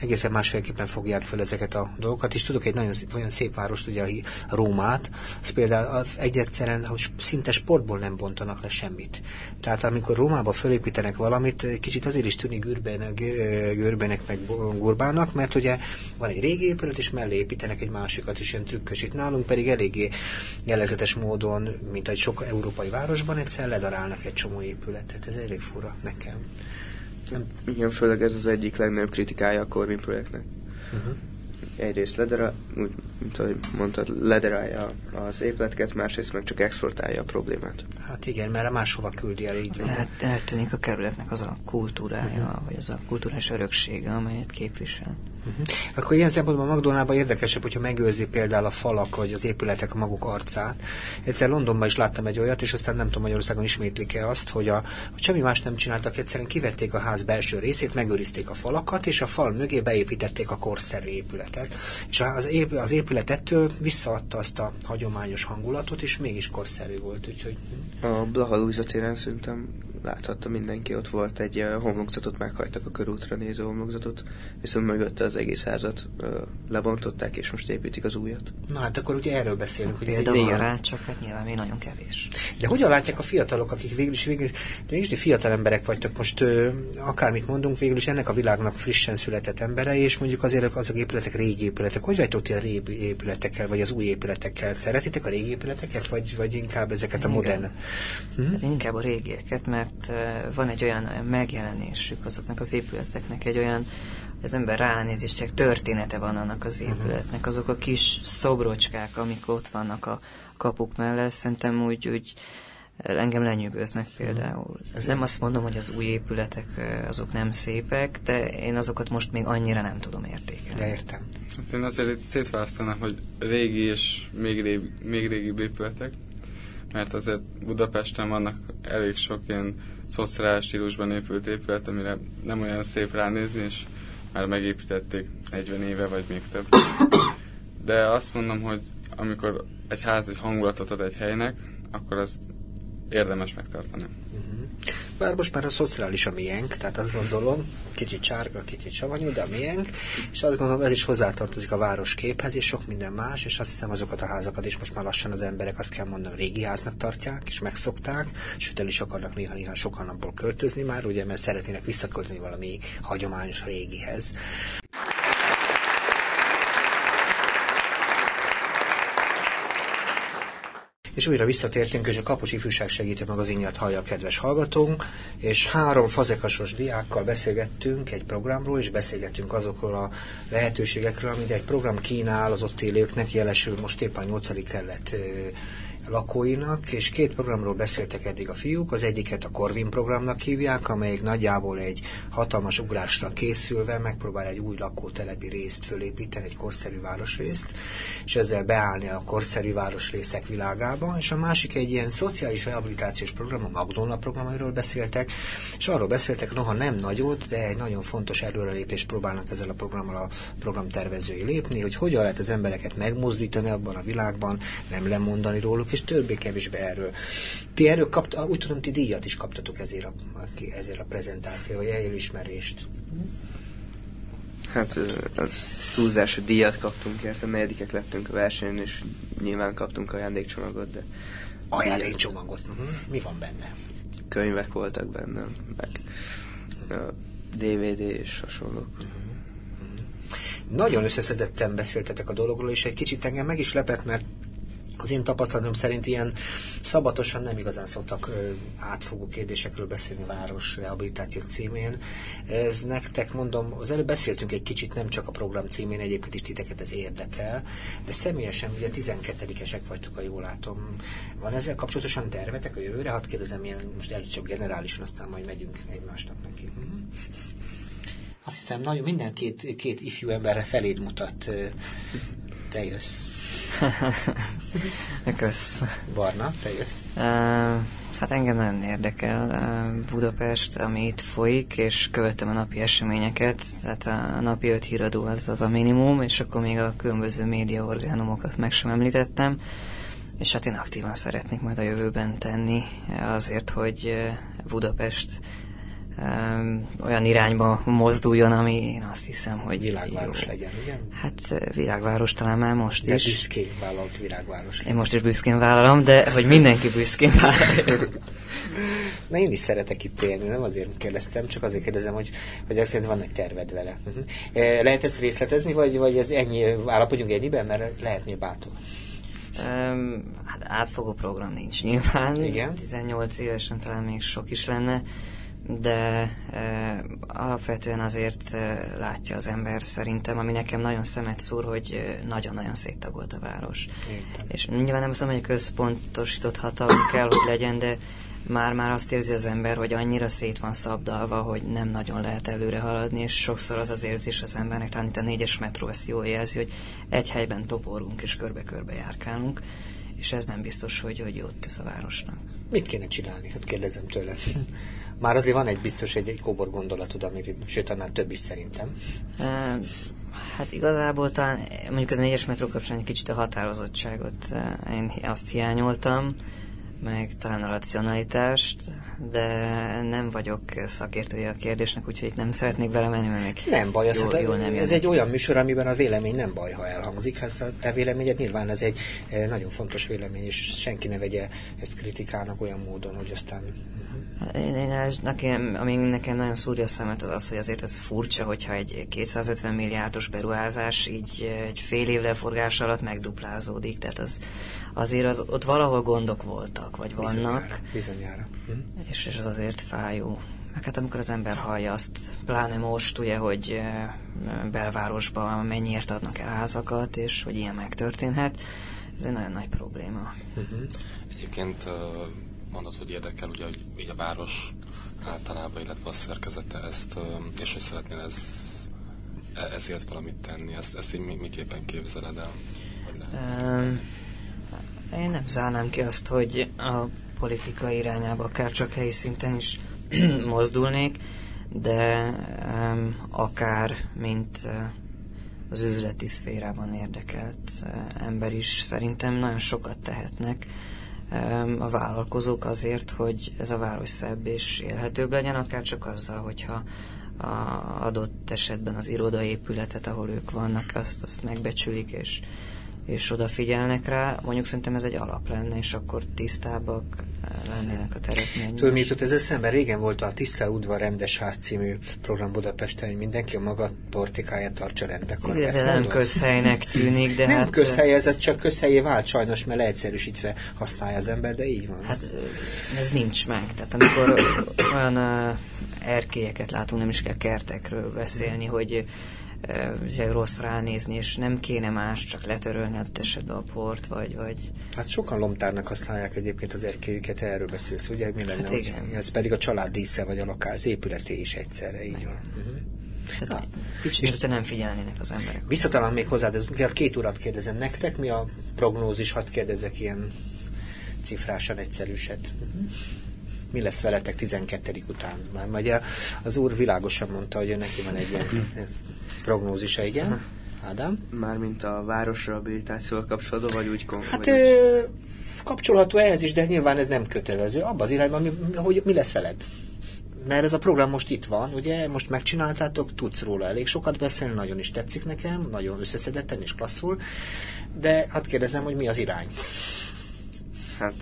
Speaker 1: egészen másféleképpen fogják fel ezeket a dolgokat, és tudok egy nagyon szép, olyan szép várost, ugye a Rómát, az például egy egyszerűen, hogy szinte sportból nem bontanak le semmit. Tehát amikor Rómába fölépítenek valamit, kicsit azért is tűnik Gürbének, Gürbének meg Gurbának, mert ugye van egy régi épület, és mellé építenek egy másikat is, ilyen trükkös. Itt nálunk pedig eléggé jellegzetes módon, mint egy sok európai városban, egyszer ledarálnak egy csomó épületet. Ez elég fura nekem.
Speaker 3: Nem. Igen, főleg ez az egyik legnagyobb kritikája a Corvin projektnek. Uh-huh. Egyrészt ledera, úgy, mint ahogy mondtad, lederálja az épületeket, másrészt meg csak exportálja a problémát.
Speaker 1: Hát igen, mert máshova küldi el így.
Speaker 2: Hát eltűnik a kerületnek az a kultúrája, uh-huh. vagy az a kulturális öröksége, amelyet képvisel.
Speaker 1: Uh-huh. Akkor ilyen szempontból Magdolnában érdekesebb, hogyha megőrzi például a falak vagy az épületek a maguk arcát. Egyszer Londonban is láttam egy olyat, és aztán nem tudom Magyarországon ismétlik-e azt, hogy, a, hogy semmi más nem csináltak, egyszerűen kivették a ház belső részét, megőrizték a falakat, és a fal mögé beépítették a korszerű épületet. És az, ép, az épület ettől visszaadta azt a hagyományos hangulatot, és mégis korszerű volt. Úgyhogy...
Speaker 3: A Blaha Luisa téren szerintem láthatta mindenki, ott volt egy homlokzatot, meghajtak a körútra néző homlokzatot, viszont mögötte az egész házat lebontották, és most építik az újat.
Speaker 1: Na hát akkor ugye erről beszélünk, hogy ez egy
Speaker 2: rá, csak hát nyilván még nagyon kevés.
Speaker 1: De hogyan látják a fiatalok, akik végül is, végül is, végül is fiatal emberek vagytok most, akármit mondunk, végül is ennek a világnak frissen született emberei, és mondjuk azért azok épületek régi épületek. Hogy vagytok ti a régi épületekkel, vagy az új épületekkel? Szeretitek a régi épületeket, vagy, vagy inkább ezeket a modern?
Speaker 2: Hm? Hát inkább a régieket, mert mert van egy olyan, olyan megjelenésük azoknak az épületeknek, egy olyan, az ember ránéz, és csak története van annak az mhm. épületnek. Azok a kis szobrocskák, amik ott vannak a kapuk mellett, szerintem úgy, úgy engem lenyűgöznek mhm. például. Ez nem azt mondom, hogy az új épületek azok nem szépek, de én azokat most még annyira nem tudom értékelni.
Speaker 1: De értem.
Speaker 4: Hát én azért szétválasztanám, hogy régi és még, régi, még régi épületek, mert azért Budapesten vannak elég sok ilyen szociális stílusban épült épület, amire nem olyan szép ránézni, és már megépítették 40 éve, vagy még több. De azt mondom, hogy amikor egy ház egy hangulatot ad egy helynek, akkor azt érdemes megtartani.
Speaker 1: Bár most már a szociális a miénk, tehát azt gondolom, kicsit csárga, kicsit savanyú, de a miénk, és azt gondolom, ez is hozzátartozik a városképhez, és sok minden más, és azt hiszem azokat a házakat is most már lassan az emberek azt kell mondani, régi háznak tartják, és megszokták, sőt el is akarnak néha-néha sokan abból költözni már, ugye, mert szeretnének visszaköltözni valami hagyományos régihez. És újra visszatértünk, és a Kapos Ifjúság Segítő Magazinját hallja a kedves hallgatónk, és három fazekasos diákkal beszélgettünk egy programról, és beszélgettünk azokról a lehetőségekről, amit egy program kínál az ott élőknek, jelesül most éppen 8. kellett lakóinak, és két programról beszéltek eddig a fiúk. Az egyiket a Corvin programnak hívják, amelyik nagyjából egy hatalmas ugrásra készülve megpróbál egy új lakótelepi részt fölépíteni, egy korszerű városrészt, és ezzel beállni a korszerű városrészek világába. És a másik egy ilyen szociális rehabilitációs program, a Magdonna program, amiről beszéltek, és arról beszéltek, noha nem nagyot, de egy nagyon fontos előrelépést próbálnak ezzel a programmal a programtervezői lépni, hogy hogyan lehet az embereket megmozdítani abban a világban, nem lemondani róluk, és többé-kevésbé erről. Ti erről kapt, úgy tudom, ti díjat is kaptatok ezért a, ezért a prezentáció, vagy elismerést.
Speaker 3: Hát az túlzás, díjat kaptunk érte, negyedikek lettünk a versenyen, és nyilván kaptunk ajándékcsomagot, de...
Speaker 1: Ajándékcsomagot? Uh-huh. Mi van benne?
Speaker 3: Könyvek voltak benne, meg DVD és hasonlók. Uh-huh.
Speaker 1: Nagyon összeszedetten beszéltetek a dologról, és egy kicsit engem meg is lepett, mert az én tapasztalatom szerint ilyen szabatosan nem igazán szoktak átfogó kérdésekről beszélni város rehabilitáció címén. Ez nektek mondom, az előbb beszéltünk egy kicsit nem csak a program címén, egyébként is titeket ez érdekel, de személyesen ugye 12-esek vagytok, ha jól látom. Van ezzel kapcsolatosan tervetek a jövőre? Hadd kérdezem ilyen most csak generálisan, aztán majd megyünk egymásnak neki. Mm-hmm. Azt hiszem, nagyon minden két, két ifjú emberre feléd mutat. Te jössz.
Speaker 2: Kösz.
Speaker 1: Barna, te jössz. Uh,
Speaker 2: hát engem nagyon érdekel uh, Budapest, ami itt folyik, és követtem a napi eseményeket, tehát a napi öt híradó az, az a minimum, és akkor még a különböző médiaorgánumokat meg sem említettem, és hát én aktívan szeretnék majd a jövőben tenni azért, hogy Budapest olyan irányba mozduljon, ami én azt hiszem, hogy
Speaker 1: világváros jó. legyen, igen?
Speaker 2: Hát világváros talán már most
Speaker 1: de
Speaker 2: is.
Speaker 1: De büszkén vállalt világváros legyen.
Speaker 2: Én most is büszkén vállalom, de hogy mindenki büszkén vállalja.
Speaker 1: Na én is szeretek itt élni, nem azért kérdeztem, csak azért kérdezem, hogy, hogy azt szerint van egy terved vele. Uh-huh. Lehet ezt részletezni, vagy, vagy ez ennyi, állapodjunk ennyiben, mert lehetnél bátor?
Speaker 2: Um, hát átfogó program nincs nyilván.
Speaker 1: Igen.
Speaker 2: 18 évesen talán még sok is lenne de e, alapvetően azért e, látja az ember szerintem, ami nekem nagyon szemet szúr, hogy nagyon-nagyon széttagolt a város.
Speaker 1: Értem.
Speaker 2: És nyilván nem azt mondom, hogy központosított hatalom kell, hogy legyen, de már-már azt érzi az ember, hogy annyira szét van szabdalva, hogy nem nagyon lehet előre haladni, és sokszor az az érzés az embernek, talán itt a négyes metró ezt jól jelzi, hogy egy helyben toporunk és körbe-körbe járkálunk, és ez nem biztos, hogy, hogy jót tesz a városnak.
Speaker 1: Mit kéne csinálni? Hát kérdezem tőle. Már azért van egy biztos egy, egy kóbor gondolatod, amit, sőt, annál több is szerintem.
Speaker 2: Hát igazából talán mondjuk a négyes metró kapcsán egy kicsit a határozottságot én azt hiányoltam, meg talán a racionalitást, de nem vagyok szakértője a kérdésnek, úgyhogy itt nem szeretnék belemenni, mert még
Speaker 1: Nem baj,
Speaker 2: jó,
Speaker 1: hát
Speaker 2: jó nem
Speaker 1: ez egy olyan műsor, amiben a vélemény nem baj, ha elhangzik. Hát a te véleményed nyilván ez egy nagyon fontos vélemény, és senki ne vegye ezt kritikának olyan módon, hogy aztán
Speaker 2: én, én, nekem, ami nekem nagyon szúrja a szemet, az az, hogy azért ez furcsa, hogyha egy 250 milliárdos beruházás így egy fél év leforgás alatt megduplázódik. Tehát az, azért az, ott valahol gondok voltak, vagy vannak.
Speaker 1: Bizonyára. bizonyára. Hm?
Speaker 2: És, és az azért fájó. Meg hát amikor az ember hallja azt, pláne most ugye, hogy belvárosban mennyiért adnak el házakat, és hogy ilyen megtörténhet, ez egy nagyon nagy probléma.
Speaker 5: Uh-huh. Egyébként mondod, hogy érdekel, ugye, hogy így a város általában, illetve a szerkezete ezt, és hogy szeretnél ez, e, ezért valamit tenni, ezt, ezt így miképpen képzeled el?
Speaker 2: um, én nem zárnám ki azt, hogy a politika irányába akár csak helyi szinten is mozdulnék, de um, akár mint uh, az üzleti szférában érdekelt uh, ember is szerintem nagyon sokat tehetnek a vállalkozók azért, hogy ez a város szebb és élhetőbb legyen, akár csak azzal, hogyha a adott esetben az irodaépületet, ahol ők vannak, azt, azt megbecsülik, és és odafigyelnek rá, mondjuk szerintem ez egy alap lenne, és akkor tisztábbak lennének a terek.
Speaker 1: Tudod, mi jutott ez eszembe? Régen volt a Tiszta Udvar Rendes Ház című program Budapesten, hogy mindenki a maga portikáját tartsa rendbe.
Speaker 2: Ez nem közhelynek tűnik, de
Speaker 1: nem
Speaker 2: hát...
Speaker 1: közhely, ez csak közhelyé vált sajnos, mert leegyszerűsítve használja az ember, de így van.
Speaker 2: Hát ez nincs meg. Tehát amikor olyan uh, erkélyeket látunk, nem is kell kertekről beszélni, hogy e, rossz ránézni, és nem kéne más, csak letörölni az esetben a port, vagy, vagy...
Speaker 1: Hát sokan lomtárnak használják egyébként az erkélyüket, erről beszélsz, ugye? Mi lenne, hát igen. Hogy ez pedig a család dísze, vagy a lakás, az épületé is egyszerre, így van. Uh-huh.
Speaker 2: Tehát kicsit, és nem figyelnének az emberek.
Speaker 1: Visszatalán még hozzád, ez, két urat kérdezem nektek, mi a prognózis, hadd kérdezek ilyen cifrásan egyszerűset. Uh-huh. Mi lesz veletek 12. után? Már ugye az úr világosan mondta, hogy neki van egy ilyen prognózisa, igen. Ádám?
Speaker 3: Mármint a városrehabilitációval kapcsolatban, vagy úgy
Speaker 1: konkrét? Hát ö, kapcsolható ehhez is, de nyilván ez nem kötelező. Abban az irányban, mi, hogy mi lesz veled? mert ez a program most itt van, ugye, most megcsináltátok, tudsz róla elég sokat beszélni, nagyon is tetszik nekem, nagyon összeszedetten és klasszul, de hát kérdezem, hogy mi az irány?
Speaker 3: Hát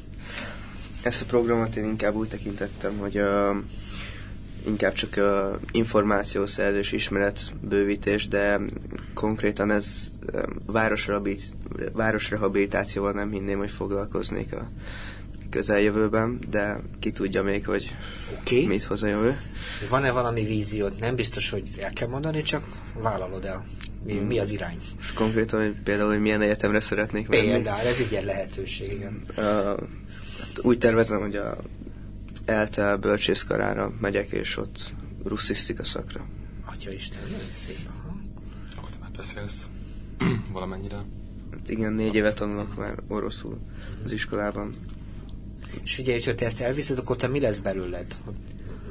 Speaker 3: ezt a programot én inkább úgy tekintettem, hogy uh, inkább csak uh, információszerzés, ismeretbővítés, de konkrétan ez uh, városrehabilitációval nem hinném, hogy foglalkoznék a közeljövőben, de ki tudja még, hogy okay. mit hoz a jövő.
Speaker 1: Van-e valami víziót? Nem biztos, hogy el kell mondani, csak vállalod el. Mi, hmm. mi az irány?
Speaker 3: És konkrétan, hogy például, hogy milyen egyetemre szeretnék
Speaker 1: menni. Például, ez egy ilyen lehetőség, igen. Uh,
Speaker 3: úgy tervezem, hogy a ELTE bölcsészkarára megyek, és ott russzisztika szakra.
Speaker 1: Atya Isten, nagyon szép. Aha.
Speaker 5: Akkor te már beszélsz valamennyire?
Speaker 3: Igen, négy évet tanulok már oroszul az iskolában.
Speaker 1: És ugye, hogyha te ezt elviszed, akkor te mi lesz belőled?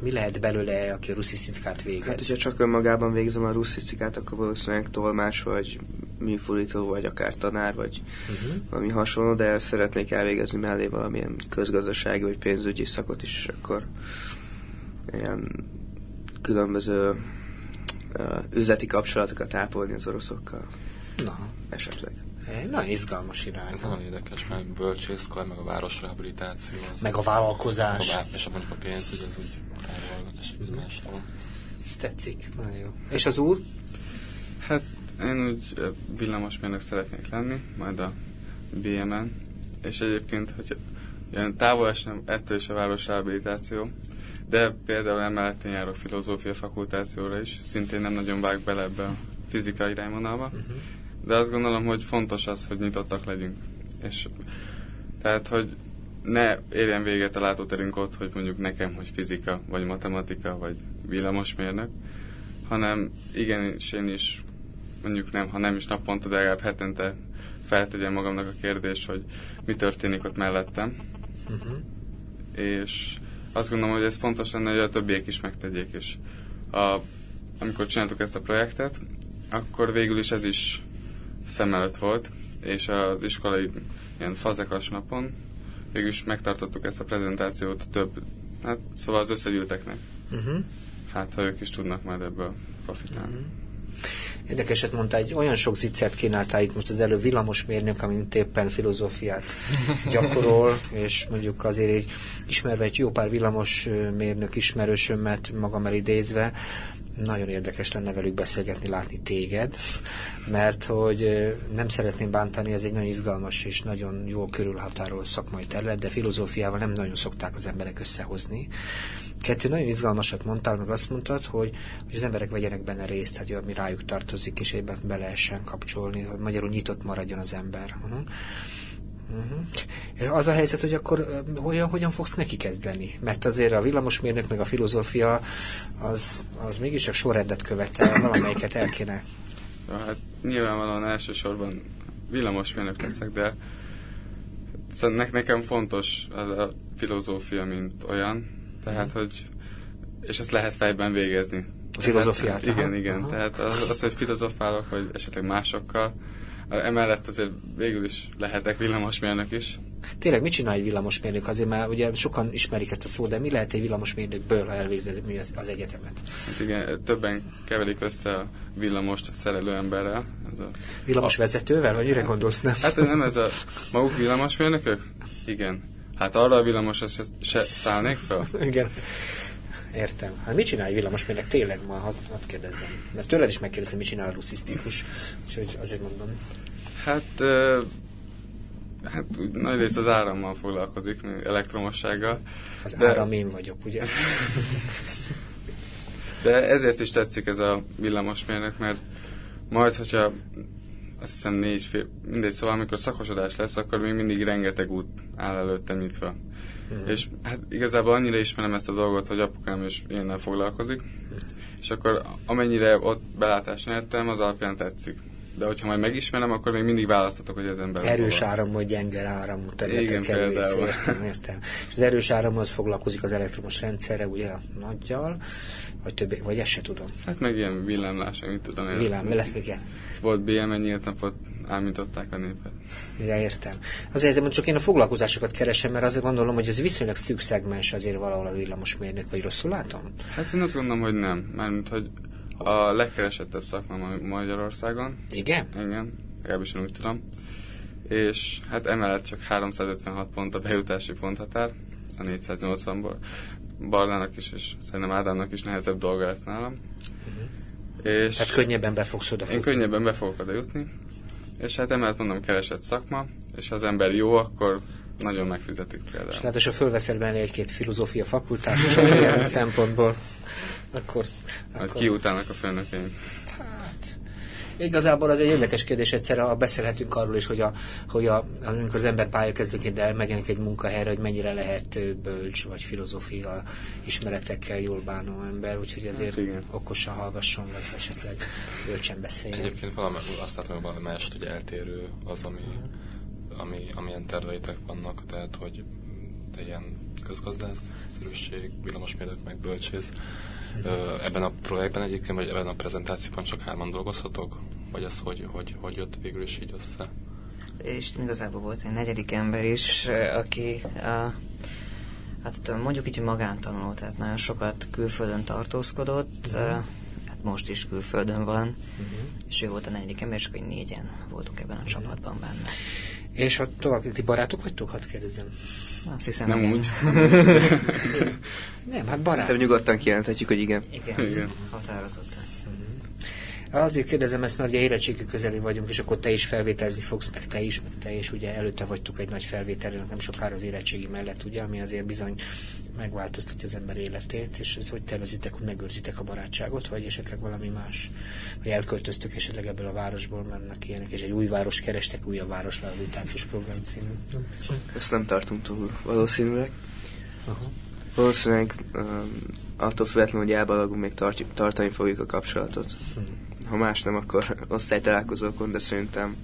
Speaker 1: Mi lehet belőle, aki a russzisztikát végez?
Speaker 3: Hát, hogyha csak önmagában végzem a russzisztikát, akkor valószínűleg tolmás, vagy műfordító, vagy akár tanár, vagy uh-huh. valami hasonló, de szeretnék elvégezni mellé valamilyen közgazdasági, vagy pénzügyi szakot is, és akkor ilyen különböző uh, üzleti kapcsolatokat ápolni az oroszokkal.
Speaker 1: Na.
Speaker 3: Esetleg.
Speaker 1: Nagyon izgalmas irány.
Speaker 5: Ez nagyon érdekes, mert bölcsészkar, meg a városrehabilitáció. Az
Speaker 1: meg a vállalkozás.
Speaker 5: A, és mondjuk a pénzügy, az úgy távol esetleg mm. mástól.
Speaker 1: Ez tetszik, nagyon jó. És az úr?
Speaker 4: Hát én úgy villamosmérnök szeretnék lenni, majd a BM-en, és egyébként, hogy ilyen távol esnem ettől is a városrehabilitáció, de például emellett én járok filozófia fakultációra is, szintén nem nagyon vág bele ebbe a fizikai irányvonalba, uh-huh de azt gondolom, hogy fontos az, hogy nyitottak legyünk. És tehát, hogy ne érjen véget a látóterünk ott, hogy mondjuk nekem, hogy fizika, vagy matematika, vagy villamosmérnök, hanem igenis én is mondjuk nem, ha nem is naponta, de legalább hetente feltegyem magamnak a kérdést, hogy mi történik ott mellettem. Uh-huh. És azt gondolom, hogy ez fontos lenne, hogy a többiek is megtegyék, és a, amikor csináltuk ezt a projektet, akkor végül is ez is szem előtt volt, és az iskolai ilyen fazekas napon végülis megtartottuk ezt a prezentációt több, hát szóval az összegyűlteknek. Uh-huh. Hát, ha ők is tudnak majd ebből profitálni. Uh-huh.
Speaker 1: Érdekeset mondta, egy olyan sok zicsert kínáltál itt most az előbb villamosmérnök, amint éppen filozófiát gyakorol, és mondjuk azért egy ismerve egy jó pár villamosmérnök ismerősömet magam elidézve, nagyon érdekes lenne velük beszélgetni, látni téged, mert hogy nem szeretném bántani, ez egy nagyon izgalmas és nagyon jól körülhatárolt szakmai terület, de filozófiával nem nagyon szokták az emberek összehozni. Kettő nagyon izgalmasat mondtál, meg azt mondtad, hogy, hogy az emberek vegyenek benne részt, tehát ami rájuk tartozik, és ebben be lehessen kapcsolni, hogy magyarul nyitott maradjon az ember. Uh-huh. Uh-huh. Az a helyzet, hogy akkor hogyan, hogyan fogsz neki kezdeni? Mert azért a villamosmérnök meg a filozófia az, az mégiscsak sorrendet követel, valamelyiket el kéne.
Speaker 4: Ja, hát nyilvánvalóan elsősorban villamosmérnök leszek, de szóval nekem fontos az a filozófia, mint olyan, tehát, uh-huh. hogy és ezt lehet fejben végezni.
Speaker 1: A filozófiát?
Speaker 4: Tehát, igen, igen. Uh-huh. Tehát az, az, hogy filozofálok, vagy esetleg másokkal, Emellett azért végül is lehetek villamosmérnök is.
Speaker 1: Tényleg mit csinál egy villamosmérnök? Azért már ugye sokan ismerik ezt a szót, de mi lehet egy villamosmérnökből, ha elvégzi az, az egyetemet?
Speaker 4: Hát igen, többen keverik össze a villamost szerelő emberrel. Ez a,
Speaker 1: Villamos a, vezetővel, vagy mire gondolsz? Nem?
Speaker 4: Hát ez nem ez a maguk villamosmérnökök? Igen. Hát arra a villamosra se, se szállnék fel?
Speaker 1: Igen. Értem. Hát mit csinál egy villamosmérnök? Tényleg ma, hadd had kérdezzem. Mert tőled is megkérdezem, mit csinál a russzisztikus. Úgyhogy azért mondom.
Speaker 4: Hát, uh, hát nagy rész az árammal foglalkozik, elektromossággal.
Speaker 1: Az de... áram én vagyok, ugye?
Speaker 4: de ezért is tetszik ez a villamosmérnök, mert Majd, hogyha azt hiszem négy fél, mindegy, szóval amikor szakosodás lesz, akkor még mindig rengeteg út áll előttem nyitva. Mm. És hát igazából annyira ismerem ezt a dolgot, hogy apukám is ilyennel foglalkozik, mm. és akkor amennyire ott belátást nyertem, az alapján tetszik. De hogyha majd megismerem, akkor még mindig választatok, hogy ezen belül
Speaker 1: Erős áram vagy gyenge áramú területek kerülés, értem, értem. És az erős áram az foglalkozik az elektromos rendszerre, ugye nagyjal, vagy többé, vagy ezt se tudom.
Speaker 4: Hát meg ilyen villámlás, amit tudom.
Speaker 1: Villám, igen.
Speaker 4: Volt BM, nyílt napot ámították a népet.
Speaker 1: Ja, értem. Azért ezért csak én a foglalkozásokat keresem, mert azért gondolom, hogy ez viszonylag szűk szegmens azért valahol a villamosmérnök, vagy rosszul látom?
Speaker 4: Hát én azt gondolom, hogy nem. Mármint, hogy a legkeresettebb szakma Magyarországon.
Speaker 1: Igen?
Speaker 4: Igen, legalábbis én úgy tudom. És hát emellett csak 356 pont a bejutási ponthatár a 480-ból. Barnának is, és szerintem Ádámnak is nehezebb dolga lesz nálam.
Speaker 1: És Tehát könnyebben be fogsz oda
Speaker 4: Én könnyebben be fogok oda jutni. És hát emellett mondom, keresett szakma, és ha az ember jó, akkor nagyon megfizetik például. És
Speaker 1: ráadásul fölveszel benne egy-két filozófia fakultást, és olyan szempontból, akkor...
Speaker 4: akkor... kiutálnak a főnökeim.
Speaker 1: Igazából az egy érdekes kérdés, egyszerre beszélhetünk arról is, hogy, a, hogy a, amikor az ember pályakezdőként de megjelenik egy munkahelyre, hogy mennyire lehet bölcs vagy filozófia ismeretekkel jól bánó ember, úgyhogy ezért hát igen. okosan hallgasson, vagy esetleg bölcsen beszéljen.
Speaker 5: Egyébként valami, azt látom, hogy valami más ugye eltérő az, ami, ami, amilyen terveitek vannak, tehát hogy te ilyen közgazdász, szerűség, villamosmérnök, meg bölcsész. Ebben a projektben egyébként, vagy ebben a prezentációban csak hárman dolgozhatok? Vagy az, hogy, hogy, hogy jött végül is így össze?
Speaker 2: És igazából volt egy negyedik ember is, aki a, hát mondjuk így, magántanuló, tehát nagyon sokat külföldön tartózkodott, uh-huh. hát most is külföldön van, uh-huh. és ő volt a negyedik ember, és akkor négyen voltunk ebben a uh-huh. csapatban benne.
Speaker 1: És a tovább, ti barátok vagytok, hadd kérdezem?
Speaker 2: Azt hiszem,
Speaker 4: nem
Speaker 2: igen.
Speaker 4: úgy.
Speaker 1: nem, hát barát.
Speaker 3: Nem nyugodtan kijelenthetjük, hogy igen.
Speaker 2: Igen, igen. határozottan.
Speaker 1: Azért kérdezem ezt, mert ugye érettségi közeli vagyunk, és akkor te is felvételizni fogsz, meg te is, meg te is, ugye előtte vagytuk egy nagy felvételről, nem sokára az érettségi mellett, ugye, ami azért bizony megváltoztatja az ember életét, és ez hogy tervezitek, hogy megőrzitek a barátságot, vagy esetleg valami más, vagy elköltöztök esetleg ebből a városból, mennek ilyenek, és egy új város kerestek, újabb város táncos program című.
Speaker 3: Ezt nem tartunk túl, valószínűleg. Uh-huh. Valószínűleg um, attól függetlenül, hogy elbalagunk, még tartjuk, tartani fogjuk a kapcsolatot. Uh-huh ha más nem, akkor osztálytalálkozókon, de szerintem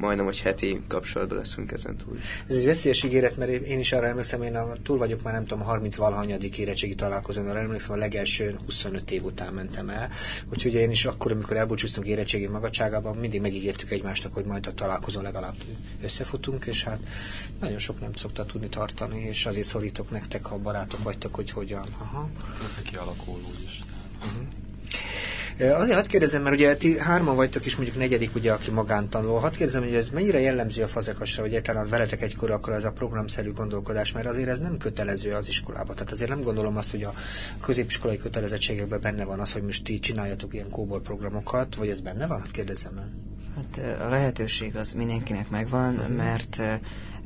Speaker 3: majdnem, hogy heti kapcsolatban leszünk ezen túl.
Speaker 1: Ez egy veszélyes ígéret, mert én is arra emlékszem, én a, túl vagyok már nem tudom, a 30 valahanyadik érettségi találkozón, arra emlékszem, a legelső 25 év után mentem el. Úgyhogy én is akkor, amikor elbúcsúztunk érettségi magadságában, mindig megígértük egymásnak, hogy majd a találkozón legalább összefutunk, és hát nagyon sok nem szokta tudni tartani, és azért szólítok nektek, ha barátok vagytok, hogy hogyan. Aha.
Speaker 5: Kialakul úgyis.
Speaker 1: Uh-huh. Azért hadd kérdezem, mert ugye ti hárman vagytok is mondjuk negyedik, ugye, aki magántanuló. Hadd kérdezem, hogy ez mennyire jellemző a fazekasra, hogy egyáltalán veletek egykor akkor ez a programszerű gondolkodás, mert azért ez nem kötelező az iskolában. Tehát azért nem gondolom azt, hogy a középiskolai kötelezettségekben benne van az, hogy most ti csináljatok ilyen kóbor programokat, vagy ez benne van? Hát kérdezem el.
Speaker 2: Hát a lehetőség az mindenkinek megvan, uh-huh. mert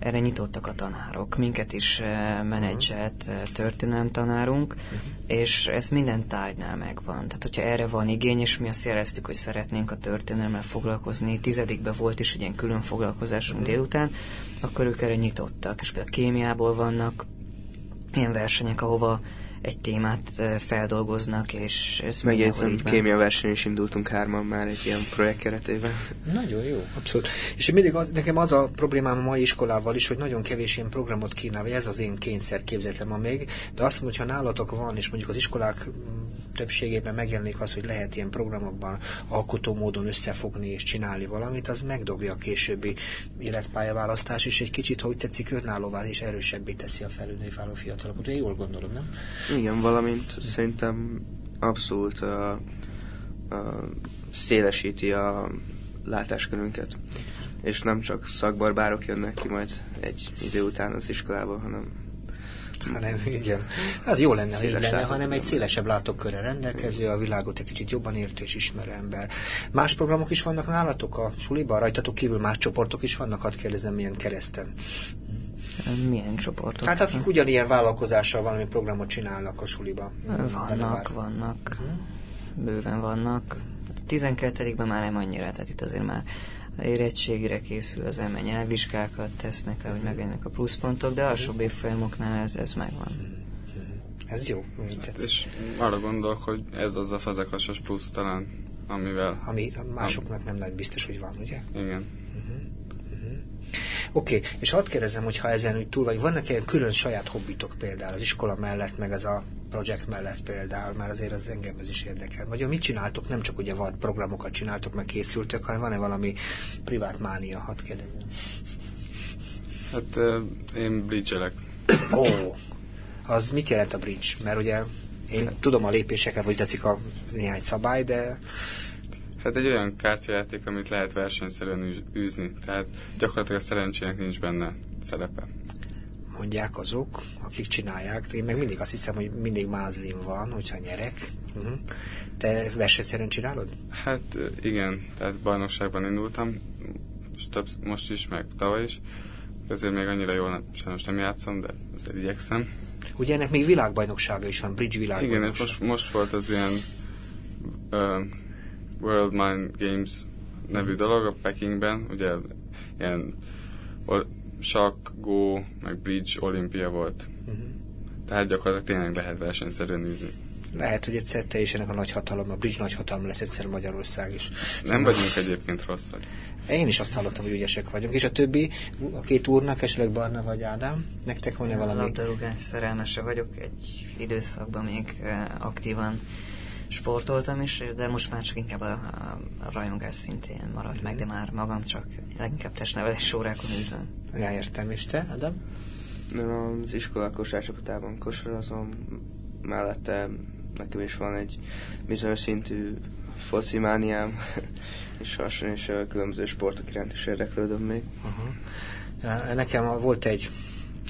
Speaker 2: erre nyitottak a tanárok. Minket is menedzselt történelem tanárunk, uh-huh. és ez minden tárgynál megvan. Tehát, hogyha erre van igény, és mi azt jeleztük, hogy szeretnénk a történelemmel foglalkozni, tizedikben volt is egy ilyen külön foglalkozásunk uh-huh. délután, akkor ők erre nyitottak, és például kémiából vannak ilyen versenyek, ahova egy témát feldolgoznak, és ez
Speaker 3: Megjegyzem, kémia verseny is indultunk hárman már egy ilyen projekt keretében.
Speaker 1: Nagyon jó, abszolút. És mindig az, nekem az a problémám a mai iskolával is, hogy nagyon kevés ilyen programot kínál, vagy ez az én kényszer képzetem a még, de azt mondja, hogy ha nálatok van, és mondjuk az iskolák többségében megjelenik az, hogy lehet ilyen programokban alkotó módon összefogni és csinálni valamit, az megdobja a későbbi életpályaválasztás, és egy kicsit, hogy tetszik, önállóvá és erősebbé teszi a felülni váló fiatalokat. Én jól gondolom, nem?
Speaker 3: Igen, valamint szerintem abszolút a, a, szélesíti a látáskörünket. És nem csak szakbarbárok jönnek ki majd egy idő után az iskolába, hanem
Speaker 1: hanem igen. Az jó lenne, ha így lenne, hanem egy szélesebb látókörre rendelkező, a világot egy kicsit jobban értő és ismerő ember. Más programok is vannak nálatok a suliban? Rajtatok kívül más csoportok is vannak? Hadd kérdezem, milyen kereszten.
Speaker 2: Milyen csoportok?
Speaker 1: Hát akik ugyanilyen vállalkozással valami programot csinálnak a suliba.
Speaker 2: Vannak, vannak. Uh-huh. Bőven vannak. 12-ben már nem annyira, tehát itt azért már érettségire készül az ember, nyelvvizsgákat tesznek hogy megjelennek a pluszpontok, de alsóbb évfolyamoknál ez, ez megvan.
Speaker 1: Ez jó, tetszik.
Speaker 4: És arra gondolok, hogy ez az a fazekasos plusz talán, amivel...
Speaker 1: Ami másoknak nem nagy biztos, hogy van, ugye?
Speaker 4: Igen.
Speaker 1: Oké, okay. és hadd kérdezem, hogy ha ezen úgy túl vagy, vannak ilyen külön saját hobbitok például az iskola mellett, meg ez a projekt mellett például, mert azért az engem ez is érdekel. Vagy mit csináltok, nem csak ugye vad programokat csináltok, meg készültök, hanem van-e valami privát mánia, hadd kérdezem.
Speaker 4: Hát én bridge
Speaker 1: Ó, oh, az mit jelent a bridge? Mert ugye én tudom a lépéseket, vagy tetszik a néhány szabály, de
Speaker 4: Hát egy olyan kártyajáték, amit lehet versenyszerűen űzni, tehát gyakorlatilag a szerencsének nincs benne szerepe.
Speaker 1: Mondják azok, akik csinálják. Én meg mindig azt hiszem, hogy mindig mázlim van, hogyha nyerek. Uh-huh. Te versenyszerűen csinálod?
Speaker 4: Hát igen, tehát bajnokságban indultam, több, most is, meg tavaly is. Ezért még annyira jól sajnos nem játszom, de azért igyekszem.
Speaker 1: Ugye ennek még világbajnoksága is van, bridge világbajnokság.
Speaker 4: Igen, most, most volt az ilyen uh, World Mind Games nevű dolog a Pekingben, ugye ilyen sakk, go, meg bridge olimpia volt. Uh-huh. Tehát gyakorlatilag tényleg lehet versenyszerűen nézni.
Speaker 1: Lehet, hogy egyszer te is ennek a nagyhatalom, a bridge nagyhatalom lesz egyszer Magyarország is.
Speaker 4: Nem vagyunk egyébként rosszak.
Speaker 1: Én is azt hallottam, hogy ügyesek vagyunk. És a többi, a két úrnak, esetleg Barna vagy Ádám, nektek van-e valami?
Speaker 2: Labdarúgás szerelmese vagyok, egy időszakban még eh, aktívan sportoltam is, de most már csak inkább a, a, rajongás szintén maradt meg, de már magam csak leginkább testnevelés órákon űzöm.
Speaker 1: Ja, értem. És te, Adam?
Speaker 3: Az iskolák kosárcsapatában kosarazom, mellette nekem is van egy bizonyos szintű focimániám, és hasonló, és a különböző sportok iránt is érdeklődöm még.
Speaker 1: Uh-huh. Nekem volt egy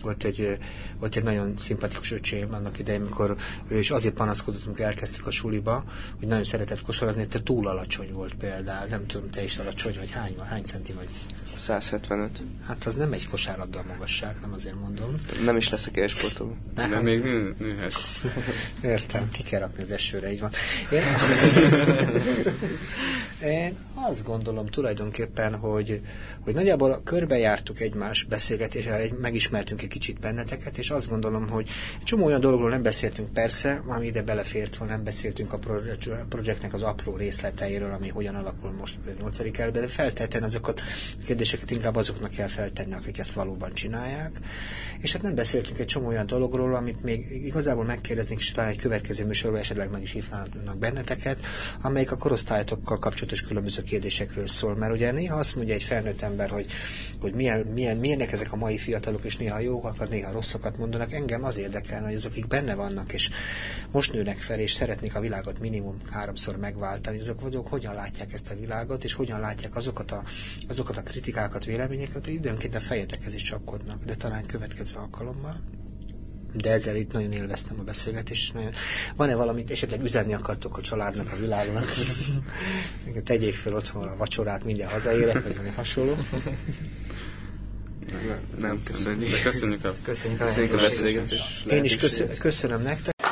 Speaker 1: volt egy, volt egy nagyon szimpatikus öcsém annak idején, amikor ő is azért panaszkodott, amikor elkezdtük a suliba, hogy nagyon szeretett kosarazni, te túl alacsony volt például. Nem tudom, te is alacsony vagy, hány, hány centi vagy?
Speaker 3: 175.
Speaker 1: Hát az nem egy kosárlabda a magasság, nem azért mondom.
Speaker 3: Nem is leszek élsportoló.
Speaker 4: De hát, még nő, nőhet.
Speaker 1: Értem, ki kell rakni az esőre, így van. Én, Én azt gondolom tulajdonképpen, hogy, hogy nagyjából körbejártuk egymás beszélgetésre, megismertünk egy kicsit benneteket, és azt gondolom, hogy csomó olyan dologról nem beszéltünk persze, ami ide belefért volna, nem beszéltünk a projektnek az apró részleteiről, ami hogyan alakul most 8. kerületben, de feltétlenül azokat a kérdéseket inkább azoknak kell feltenni, akik ezt valóban csinálják. És hát nem beszéltünk egy csomó olyan dologról, amit még igazából megkérdeznénk, és talán egy következő műsorban esetleg meg is hívnának benneteket, amelyik a korosztályokkal kapcsolatos különböző kérdésekről szól. Mert ugye néha azt mondja egy felnőtt ember, hogy, hogy milyen, milyen, milyenek ezek a mai fiatalok, és néha jókat, néha rosszakat mondanak. Engem az érdekel, hogy azok, akik benne vannak, és most nőnek fel, és szeretnék a világot minimum háromszor megváltani, azok vagyok, hogyan látják ezt a világot, és hogyan látják azokat a, azokat a kritikákat, véleményeket, hogy időnként a fejetekhez is csapkodnak, de talán következő alkalommal de ezzel itt nagyon élveztem a beszélgetést. Van-e valamit, esetleg üzenni akartok a családnak, a világnak? Tegyék fel otthon a vacsorát, minden hazaérek, vagy valami hasonló.
Speaker 3: Nem, nem köszönjük.
Speaker 4: De köszönjük a,
Speaker 2: köszönjük a,
Speaker 3: köszönjük a beszélgetést.
Speaker 1: Én is köszönöm nektek.